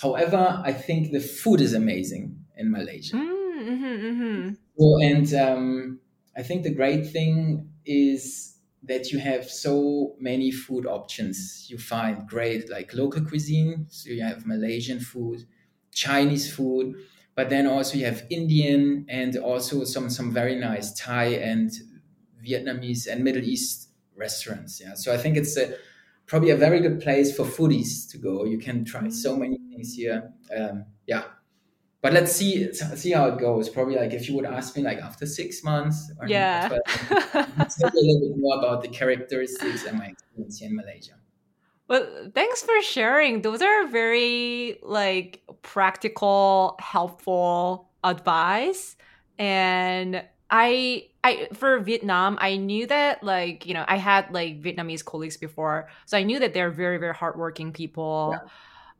However, I think the food is amazing in Malaysia. Mm-hmm, mm-hmm. so, and um, I think the great thing is that you have so many food options. You find great like local cuisine, so you have Malaysian food, Chinese food, but then also you have Indian and also some some very nice Thai and Vietnamese and Middle East restaurants. Yeah, so I think it's a probably a very good place for foodies to go. You can try so many things here. Um, yeah, but let's see see how it goes. Probably like if you would ask me like after six months, or yeah, tell a little bit more about the characteristics and my experience here in Malaysia. Well, thanks for sharing. Those are very like practical, helpful advice, and I I for Vietnam, I knew that like you know I had like Vietnamese colleagues before, so I knew that they're very very hardworking people. Yeah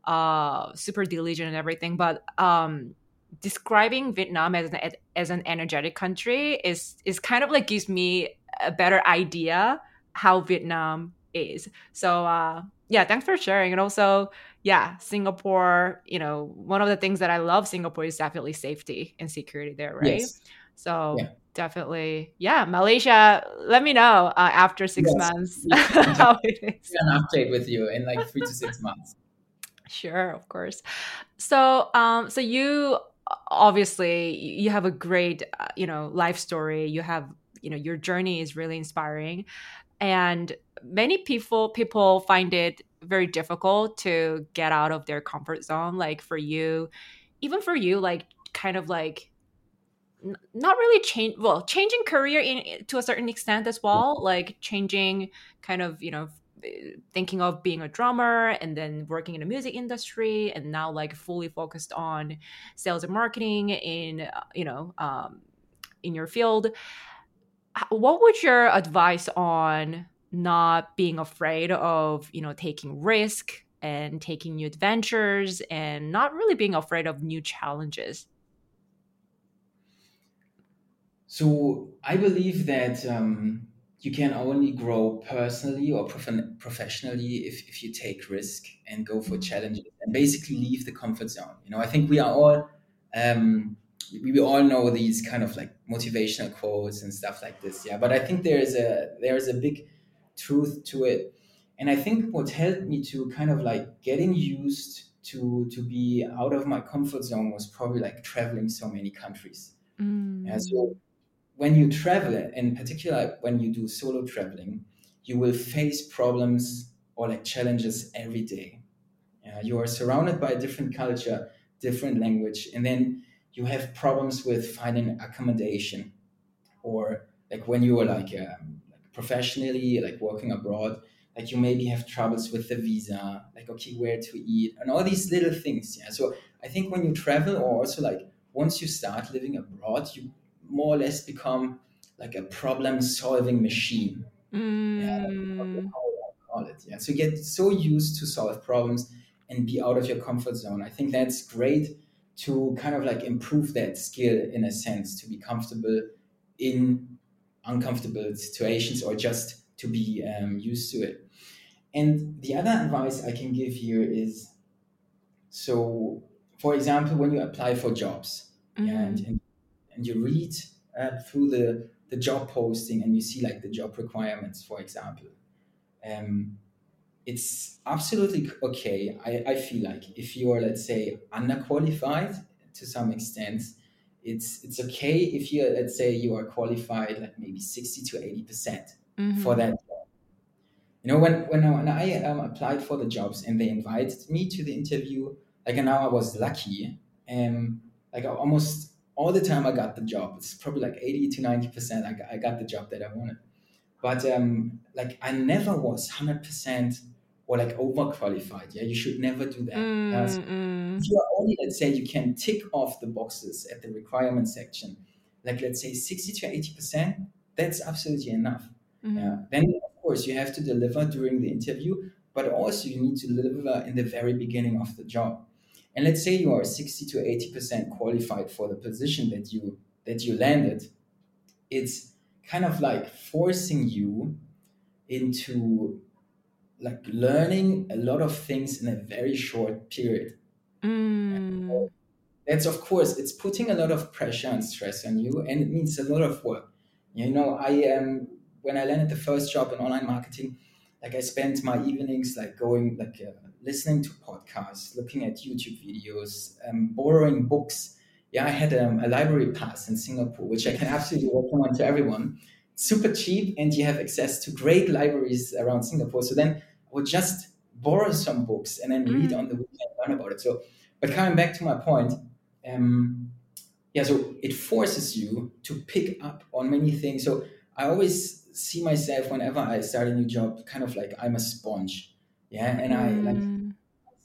uh, super diligent and everything. But um, describing Vietnam as an as an energetic country is is kind of like gives me a better idea how Vietnam is. So uh, yeah, thanks for sharing. And also, yeah, Singapore. You know, one of the things that I love Singapore is definitely safety and security there, right? Yes. So. Yeah. Definitely, yeah. Malaysia, let me know uh, after six yes. months *laughs* how it is. An update with you in like three to six months. Sure, of course. So, um, so you obviously you have a great, uh, you know, life story. You have, you know, your journey is really inspiring, and many people people find it very difficult to get out of their comfort zone. Like for you, even for you, like kind of like not really change well changing career in to a certain extent as well like changing kind of you know thinking of being a drummer and then working in the music industry and now like fully focused on sales and marketing in you know um, in your field what would your advice on not being afraid of you know taking risk and taking new adventures and not really being afraid of new challenges? So i believe that um, you can only grow personally or prof- professionally if, if you take risk and go for challenges and basically leave the comfort zone. You know i think we are all um, we, we all know these kind of like motivational quotes and stuff like this yeah but i think there is a there is a big truth to it. And I think what helped me to kind of like getting used to to be out of my comfort zone was probably like traveling so many countries. Mm. Yeah, so when you travel, in particular when you do solo traveling, you will face problems or like challenges every day. Yeah, you are surrounded by a different culture, different language, and then you have problems with finding accommodation, or like when you are like um, professionally, like working abroad, like you maybe have troubles with the visa, like okay, where to eat, and all these little things. Yeah. So I think when you travel, or also like once you start living abroad, you more or less become like a problem-solving machine. Mm. Yeah, call it. Yeah. So you get so used to solve problems and be out of your comfort zone. I think that's great to kind of like improve that skill in a sense to be comfortable in uncomfortable situations or just to be um, used to it. And the other advice I can give here is so, for example, when you apply for jobs mm-hmm. and, and, and, you read uh, through the, the job posting and you see like the job requirements, for example, um, it's absolutely okay. I, I feel like if you are, let's say, underqualified to some extent, it's it's okay if you let's say you are qualified like maybe 60 to 80 percent mm-hmm. for that job you know when when I, when I um, applied for the jobs and they invited me to the interview like and now i was lucky and like almost all the time i got the job it's probably like 80 to 90 percent I got, I got the job that i wanted but um like i never was 100 percent or like overqualified. Yeah, you should never do that. Mm, if you are only, let's say, you can tick off the boxes at the requirement section, like let's say 60 to 80%, that's absolutely enough. Mm. Yeah. Then, of course, you have to deliver during the interview, but also you need to deliver in the very beginning of the job. And let's say you are 60 to 80% qualified for the position that you that you landed. It's kind of like forcing you into like learning a lot of things in a very short period. Mm. That's of course it's putting a lot of pressure and stress on you, and it means a lot of work. You know, I am um, when I landed the first job in online marketing, like I spent my evenings like going like uh, listening to podcasts, looking at YouTube videos, um, borrowing books. Yeah, I had um, a library pass in Singapore, which I can absolutely recommend to everyone. Super cheap, and you have access to great libraries around Singapore. So then would just borrow some books and then read mm. on the weekend, learn about it. So, but coming back to my point, um, yeah, so it forces you to pick up on many things. So I always see myself whenever I start a new job, kind of like I'm a sponge, yeah, and I like mm.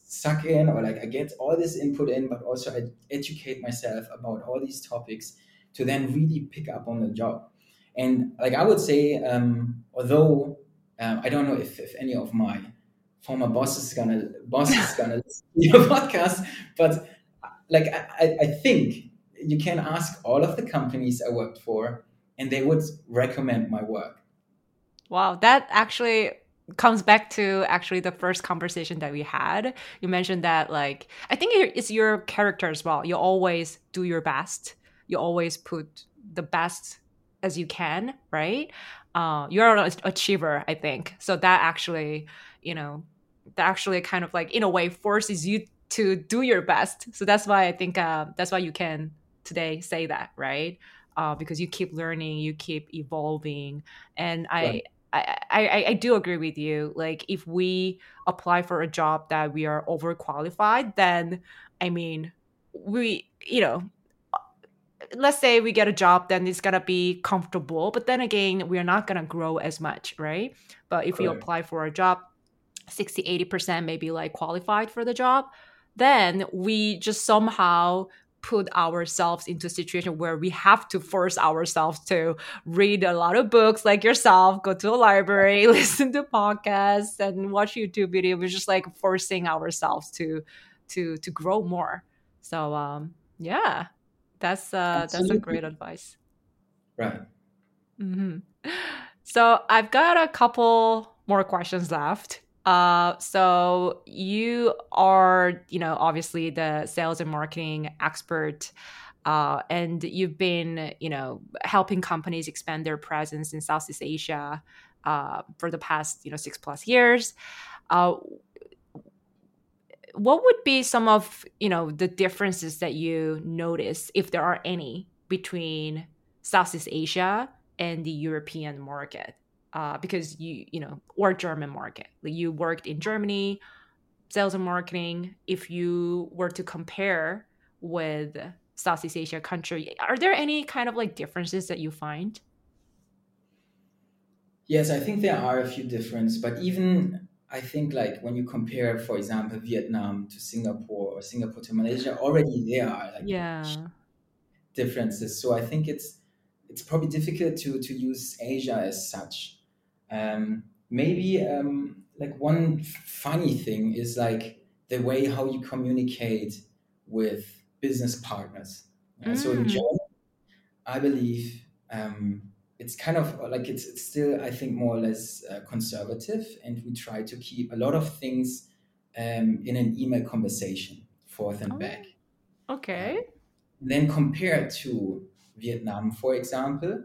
suck in or like I get all this input in, but also I educate myself about all these topics to then really pick up on the job. And like I would say, um, although um, I don't know if, if any of my former bosses gonna *laughs* bosses gonna listen to your *laughs* podcast, but like I, I think you can ask all of the companies I worked for, and they would recommend my work. Wow, that actually comes back to actually the first conversation that we had. You mentioned that like I think it's your character as well. You always do your best. You always put the best as you can, right? Uh, you're an achiever, I think. So that actually, you know, that actually kind of like in a way forces you to do your best. So that's why I think uh, that's why you can today say that, right? Uh, because you keep learning, you keep evolving, and I. Right. I, I, I do agree with you. Like, if we apply for a job that we are overqualified, then I mean, we, you know, let's say we get a job, then it's gonna be comfortable. But then again, we are not gonna grow as much, right? But if you apply for a job, 60, 80% maybe like qualified for the job, then we just somehow put ourselves into a situation where we have to force ourselves to read a lot of books like yourself, go to a library, *laughs* listen to podcasts and watch YouTube videos. We're just like forcing ourselves to to to grow more. So um yeah, that's uh Absolutely. that's a great advice. Right. Mm-hmm. So I've got a couple more questions left. Uh, so you are, you know, obviously the sales and marketing expert, uh, and you've been, you know, helping companies expand their presence in Southeast Asia uh, for the past, you know, six plus years. What would be some of, you know, the differences that you notice, if there are any, between Southeast Asia and the European market? uh, because you you know or German market. Like you worked in Germany, sales and marketing. If you were to compare with Southeast Asia country, are there any kind of like differences that you find? Yes, I think there are a few differences, but even I think like when you compare, for example, Vietnam to Singapore or Singapore to Malaysia, already there are like yeah differences. So I think it's it's probably difficult to to use Asia as such. Um, maybe um, like one funny thing is like the way how you communicate with business partners. Mm. So in mm. Germany, I believe um, it's kind of like it's, it's, still I think more or less uh, conservative, and we try to keep a lot of things um, in an email conversation forth and oh, back. Okay. Uh, then compared to Vietnam, for example,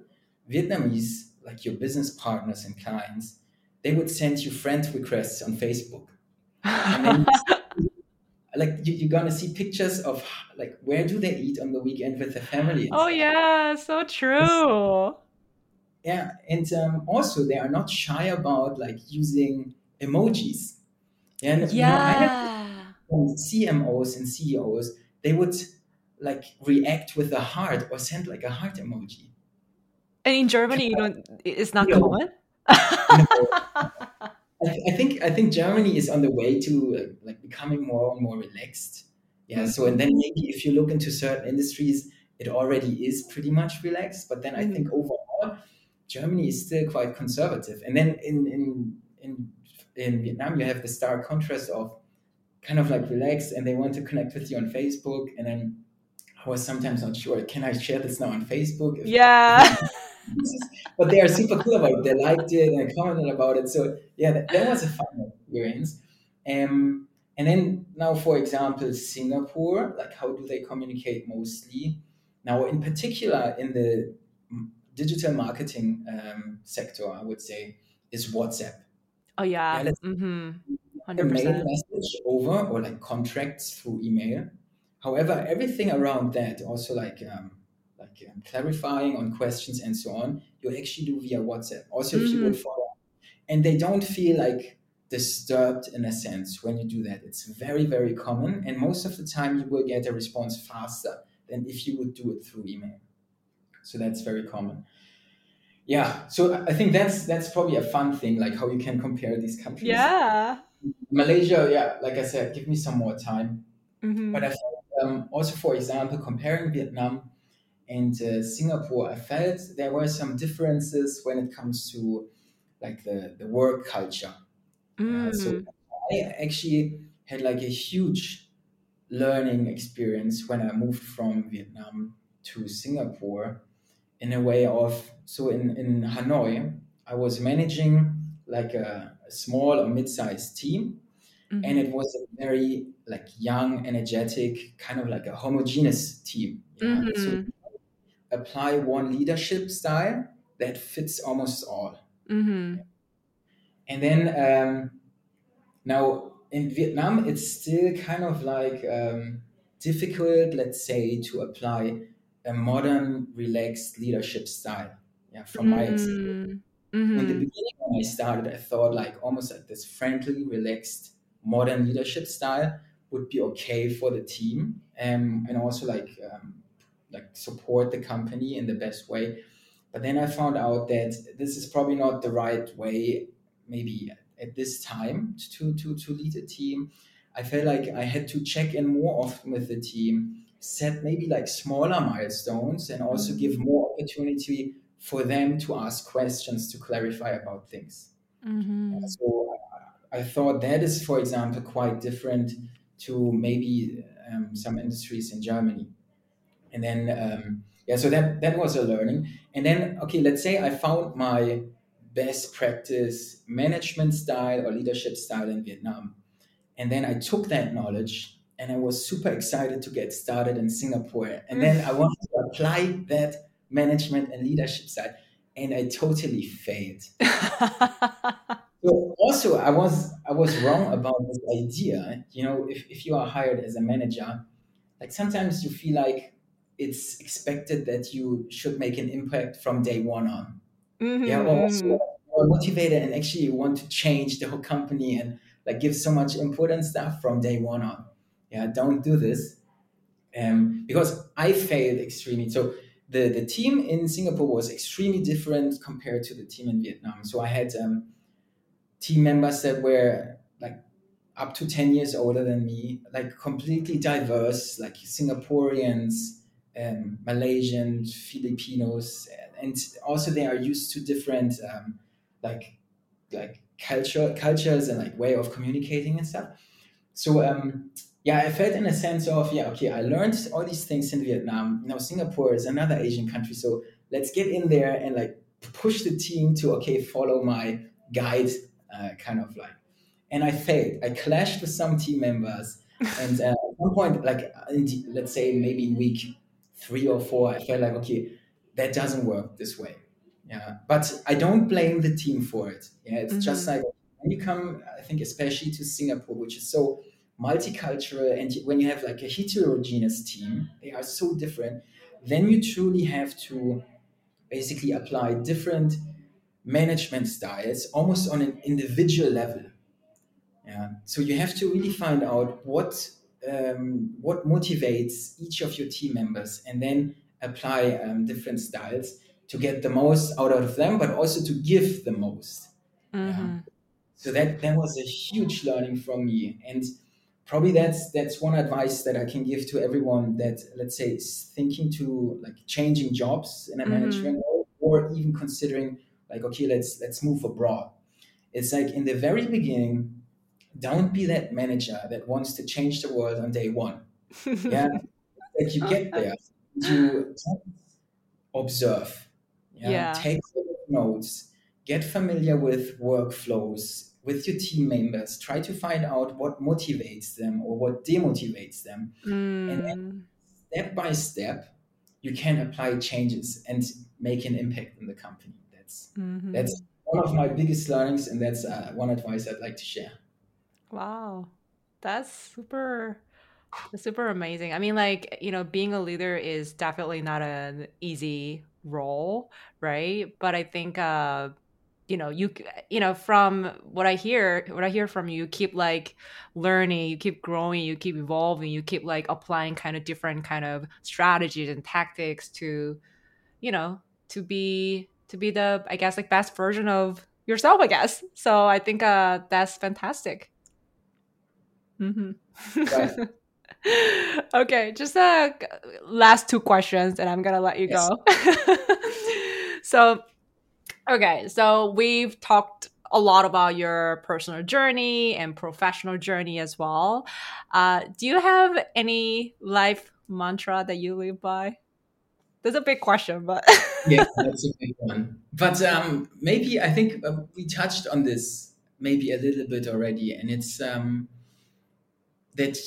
Vietnamese like your business partners and clients, they would send you friend requests on Facebook. *laughs* like you, are gonna see pictures of like where do they eat on the weekend with the family. Oh yeah, so true. Yeah, and um, also they are not shy about like using emojis. And yeah, you know, CMOs and CEOs they would like react with a heart or send like a heart emoji. And in Germany, you don't. It's not no. common. I, think I think Germany is on the way to like becoming more and more relaxed. Yeah. Mm-hmm. So and then maybe if you look into certain industries, it already is pretty much relaxed. But then I think mm-hmm. overall, Germany is still quite conservative. And then in in in in Vietnam, you have the stark contrast of kind of like relaxed, and they want to connect with you on Facebook, and then I was sometimes not sure. Can I share this now on Facebook? If, yeah. *laughs* But they are super cool about it. They liked it and commented about it. So yeah, that, that was a fun experience. Um, and then now, for example, Singapore, like how do they communicate mostly? Now, in particular, in the digital marketing um, sector, I would say is WhatsApp. Oh yeah, yeah mm-hmm. the mail message over or like contracts through email. However, everything around that, also like um, like um, clarifying on questions and so on, you actually do via WhatsApp. Also, if mm-hmm. you follow, and they don't feel like disturbed in a sense when you do that. It's very, very common, and most of the time you will get a response faster than if you would do it through email. So that's very common. Yeah, so I think that's that's probably a fun thing, like how you can compare these countries. Yeah. Malaysia, yeah, like I said, give me some more time. Mm-hmm. But I think um, also, for example, comparing Vietnam and uh, Singapore, I felt there were some differences when it comes to like the, the work culture. Mm. Uh, so I actually had like a huge learning experience when I moved from Vietnam to Singapore in a way of so in, in Hanoi, I was managing like a, a small or mid-sized team. Mm-hmm. And it was a very like young, energetic, kind of like a homogeneous team. Mm-hmm. So apply one leadership style that fits almost all. Mm-hmm. And then um, now in Vietnam, it's still kind of like um, difficult, let's say, to apply a modern, relaxed leadership style. Yeah, from my mm-hmm. experience. Mm-hmm. In the beginning, when I started, I thought like almost like this friendly, relaxed, modern leadership style would be okay for the team, um, and also like um, like support the company in the best way. But then I found out that this is probably not the right way, maybe at this time to to to lead a team. I felt like I had to check in more often with the team, set maybe like smaller milestones and also give more opportunity for them to ask questions to clarify about things. Mm-hmm. So I, I thought that is, for example, quite different to maybe um, some industries in Germany. And then, um, yeah, so that that was a learning. And then, okay, let's say I found my best practice management style or leadership style in Vietnam. And then I took that knowledge and I was super excited to get started in Singapore. And then I wanted to apply that management and leadership side, and I totally failed. *laughs* so also, I was I was wrong about this idea. You know, if, if you are hired as a manager, like sometimes you feel like it's expected that you should make an impact from day one on. Mm-hmm. Yeah, or also mm-hmm. you're motivated and actually you want to change the whole company and like give so much input and stuff from day one on. Yeah, don't do this. Um, because I failed extremely. So the, the team in Singapore was extremely different compared to the team in Vietnam. So I had um, team members that were like up to 10 years older than me, like completely diverse, like Singaporeans, um, Malaysians, Filipinos, and also they are used to different um, like like culture cultures and like way of communicating and stuff. So um, yeah, I felt in a sense of, yeah, okay, I learned all these things in Vietnam. You know, Singapore is another Asian country. So let's get in there and like push the team to, okay, follow my guide uh, kind of like. And I failed. I clashed with some team members. *laughs* And uh, at one point, like, the, let's say maybe in week three or four, I felt like, okay, that doesn't work this way. Yeah. But I don't blame the team for it. Yeah. It's mm-hmm. just like when you come, I think, especially to Singapore, which is so multicultural and when you have like a heterogeneous team they are so different then you truly have to basically apply different management styles almost on an individual level yeah so you have to really find out what um, what motivates each of your team members and then apply um, different styles to get the most out of them but also to give the most mm-hmm. yeah. so that that was a huge learning from me and probably that's that's one advice that I can give to everyone that let's say is thinking to like changing jobs in a mm-hmm. management role or even considering like okay let's let's move abroad. It's like in the very beginning, don't be that manager that wants to change the world on day one. *laughs* Yeah, like you get there, you observe, yeah, yeah. take notes, get familiar with workflows, with your team members try to find out what motivates them or what demotivates them mm. and then hmm. step by step you can apply changes and make an impact in the company that's mm-hmm. that's one of my biggest learnings and that's uh, one advice i'd like to share wow that's super super amazing i mean like you know being a leader is definitely not an easy role right but i think uh you know you you know from what i hear what i hear from you, you keep like learning you keep growing you keep evolving you keep like applying kind of different kind of strategies and tactics to you know to be to be the i guess like best version of yourself i guess so i think uh that's fantastic mm-hmm. *laughs* okay just uh last two questions and i'm gonna let you yes. go *laughs* so Okay, so we've talked a lot about your personal journey and professional journey as well. Uh, do you have any life mantra that you live by? That's a big question, but *laughs* yeah, that's a big one. But um, maybe I think uh, we touched on this maybe a little bit already, and it's um, that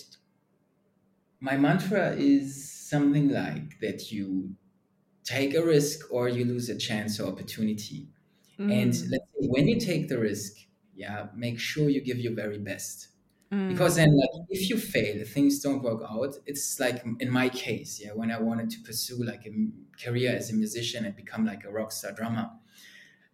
my mantra is something like that you take a risk or you lose a chance or opportunity. Mm. And let's say when you take the risk, yeah, make sure you give your very best. Mm. Because then, like, if you fail, things don't work out. It's like in my case, yeah, when I wanted to pursue like a career as a musician and become like a rock star drummer,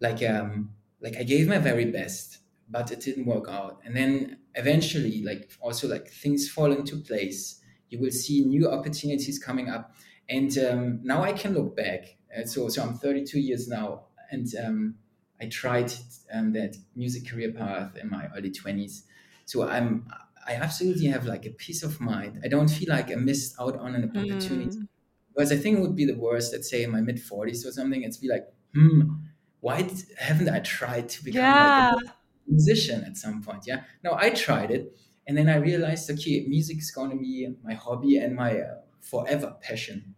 like, um, like I gave my very best, but it didn't work out. And then eventually, like, also like things fall into place. You will see new opportunities coming up and um, now I can look back. Uh, so, so I'm 32 years now, and um, I tried um, that music career path in my early 20s. So I'm I absolutely have like a peace of mind. I don't feel like I missed out on an opportunity. Mm. Because I think it would be the worst, let's say in my mid 40s or something, it's be like, hmm, why haven't I tried to become Yeah. like a musician at some point? Yeah. No, I tried it. And then I realized, okay, music is going to be my hobby and my uh, forever passion.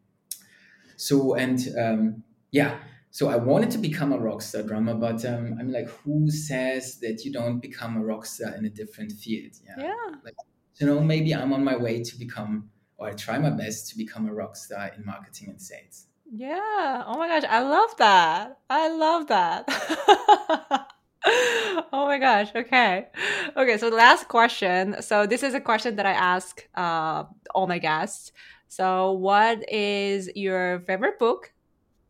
So, and um, yeah, so I wanted to become a rock star drummer, but um, I'm like, who says that you don't become a rock star in a different field? Yeah. Yeah. Like, you know, maybe I'm on my way to become, or I try my best to become a rock star in marketing and sales. Yeah. Oh my gosh, I love that. I love that. *laughs* oh my gosh. Okay. Okay. So the last question. So this is a question that I ask uh, all my guests. So, what is your favorite book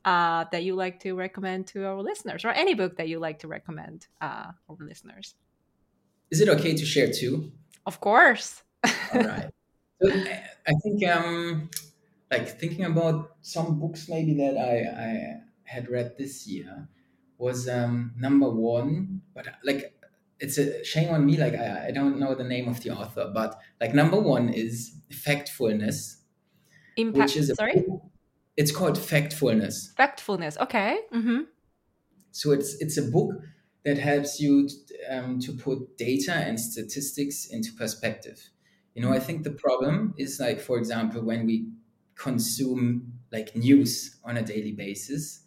uh, that you like to recommend to our listeners, or any book that you like to recommend uh, our listeners? Is it okay to share too? Of course. All *laughs* right. So I think um, like thinking about some books maybe that I, I had read this year was um, number one, but like it's a shame on me. Like I, I don't know the name of the author, but like number one is Factfulness, Impact. which is Sorry. book- It's called Factfulness. Factfulness. Okay. Mm-hmm. So it's it's a book that helps you um, to put data and statistics into perspective. You know, I think the problem is like, for example, when we consume like news on a daily basis,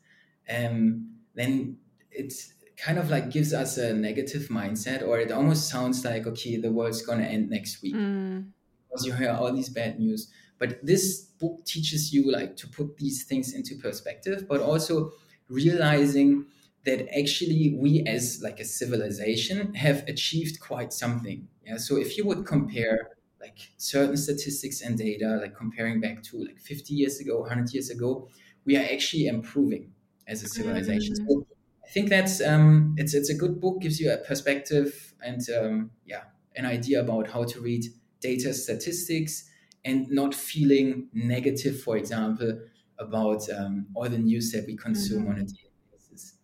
um, then it kind of like gives us a negative mindset, or it almost sounds like, okay, the world's gonna end next week Mm. because you hear all these bad news. But this book teaches you like to put these things into perspective, but also realizing that actually we as like a civilization have achieved quite something. Yeah. So if you would compare like certain statistics and data, like comparing back to like 50 years ago, 100 years ago, we are actually improving as a civilization. Mm. So I think that's um, it's it's a good book, gives you a perspective and um, yeah, an idea about how to read data statistics and not feeling negative, for example, about um, all the news that we consume Mhm. on a daily basis.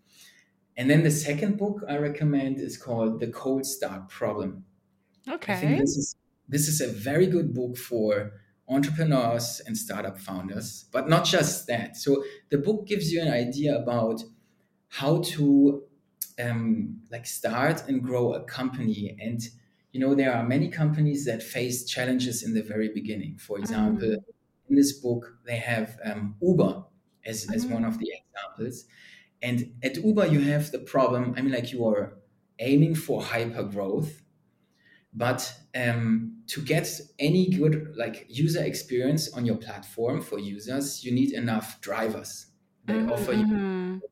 And then the second book I recommend is called The Cold Start Problem. I think Okay. this is this is a very good book for entrepreneurs and startup founders, but not just that. So the book gives you an idea about how to um, like start and grow a company and you know there are many companies that face challenges in the very beginning for example Mm. in this book they have um, uber as, as Mhm. one of the examples and at uber you have the problem i mean like you are aiming for hyper growth but um, to get any good like user experience on your platform for users you need enough drivers that Mhm, offer you mhm.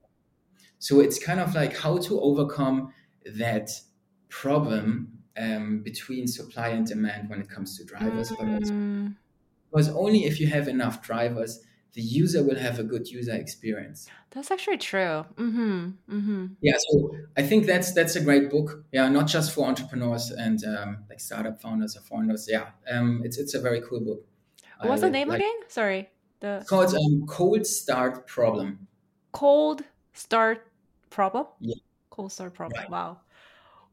so it's kind of like how to overcome that problem um, between supply and demand when it comes to drivers, but also Mm. because only if you have enough drivers, the user will have a good user experience. That's actually true. Mm-hmm. Mm-hmm. Yeah, so I think that's that's a great book. Yeah, not just for entrepreneurs and um, like startup founders or founders. Yeah, um, it's it's a very cool book. I What's the name like- again? Sorry. The It's called um, Cold Start Problem. cold start problem. Yeah. Cold start problem. Right. Wow.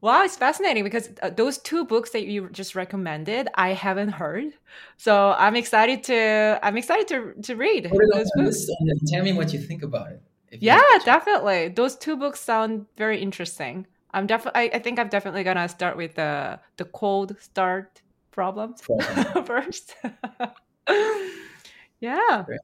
Wow, it's fascinating because uh, those two books that you just recommended, I haven't heard. So I'm excited to I'm excited to to read Put it on those books. tell me what you think about it. Yeah, have the chance. definitely. Those two books sound very interesting. I'm definitely. I, I think I'm definitely gonna start with the the cold start problems Problem. *laughs* first. *laughs* yeah. Great.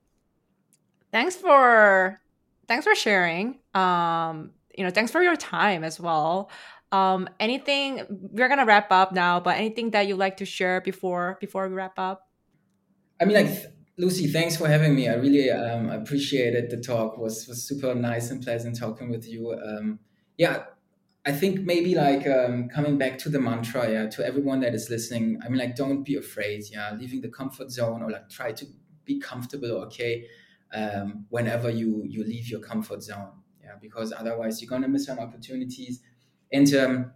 Thanks for thanks for sharing. Um, you know, thanks for your time as well. Um, anything we're gonna wrap up now, but anything that you'd like to share before before we wrap up? I mean, like th- Lucy, thanks for having me. I really um, appreciated the talk. was was super nice and pleasant talking with you. Um, yeah, I think maybe like um, coming back to the mantra, yeah, to everyone that is listening. I mean, like, don't be afraid. Yeah, leaving the comfort zone or like try to be comfortable. Okay, um, whenever you you leave your comfort zone. Yeah, because otherwise you're gonna miss on opportunities. And um,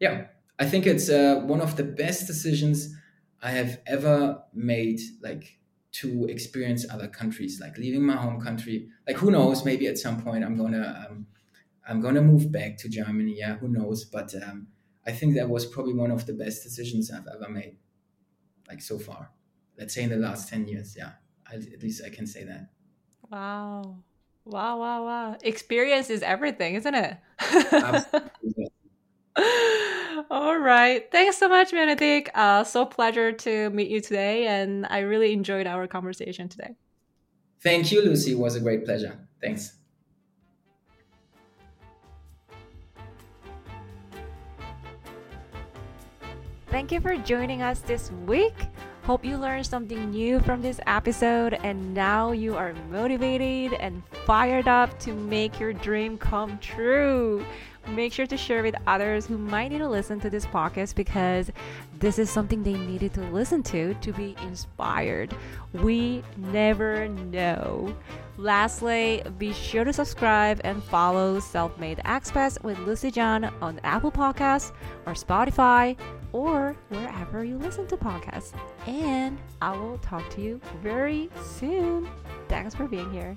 yeah, I think it's uh, one of the best decisions I have ever made. Like to experience other countries, like leaving my home country. Like who knows? Maybe at some point I'm gonna um, I'm gonna move back to Germany. Yeah, who knows? But um, I think that was probably one of the best decisions I've ever made. like so far. Let's say in the last 10 years. Yeah. I, at least I can say that. Wow. Wow, wow, wow. Experience is everything, isn't it? *laughs* All right. Thanks so much, Benedikt. Uh, so pleasure to meet you today, and I really enjoyed our conversation today. Thank you, Lucy. It was a great pleasure. Thanks. Thank you for joining us this week. Hope you learned something new from this episode and now you are motivated and fired up to make your dream come true. Make sure to share with others who might need to listen to this podcast because this is something they needed to listen to to be inspired. We never know. Lastly, be sure to subscribe and follow Self Made Expats with Lucy John on Apple Podcasts or Spotify or wherever you listen to podcasts. And I will talk to you very soon. Thanks for being here.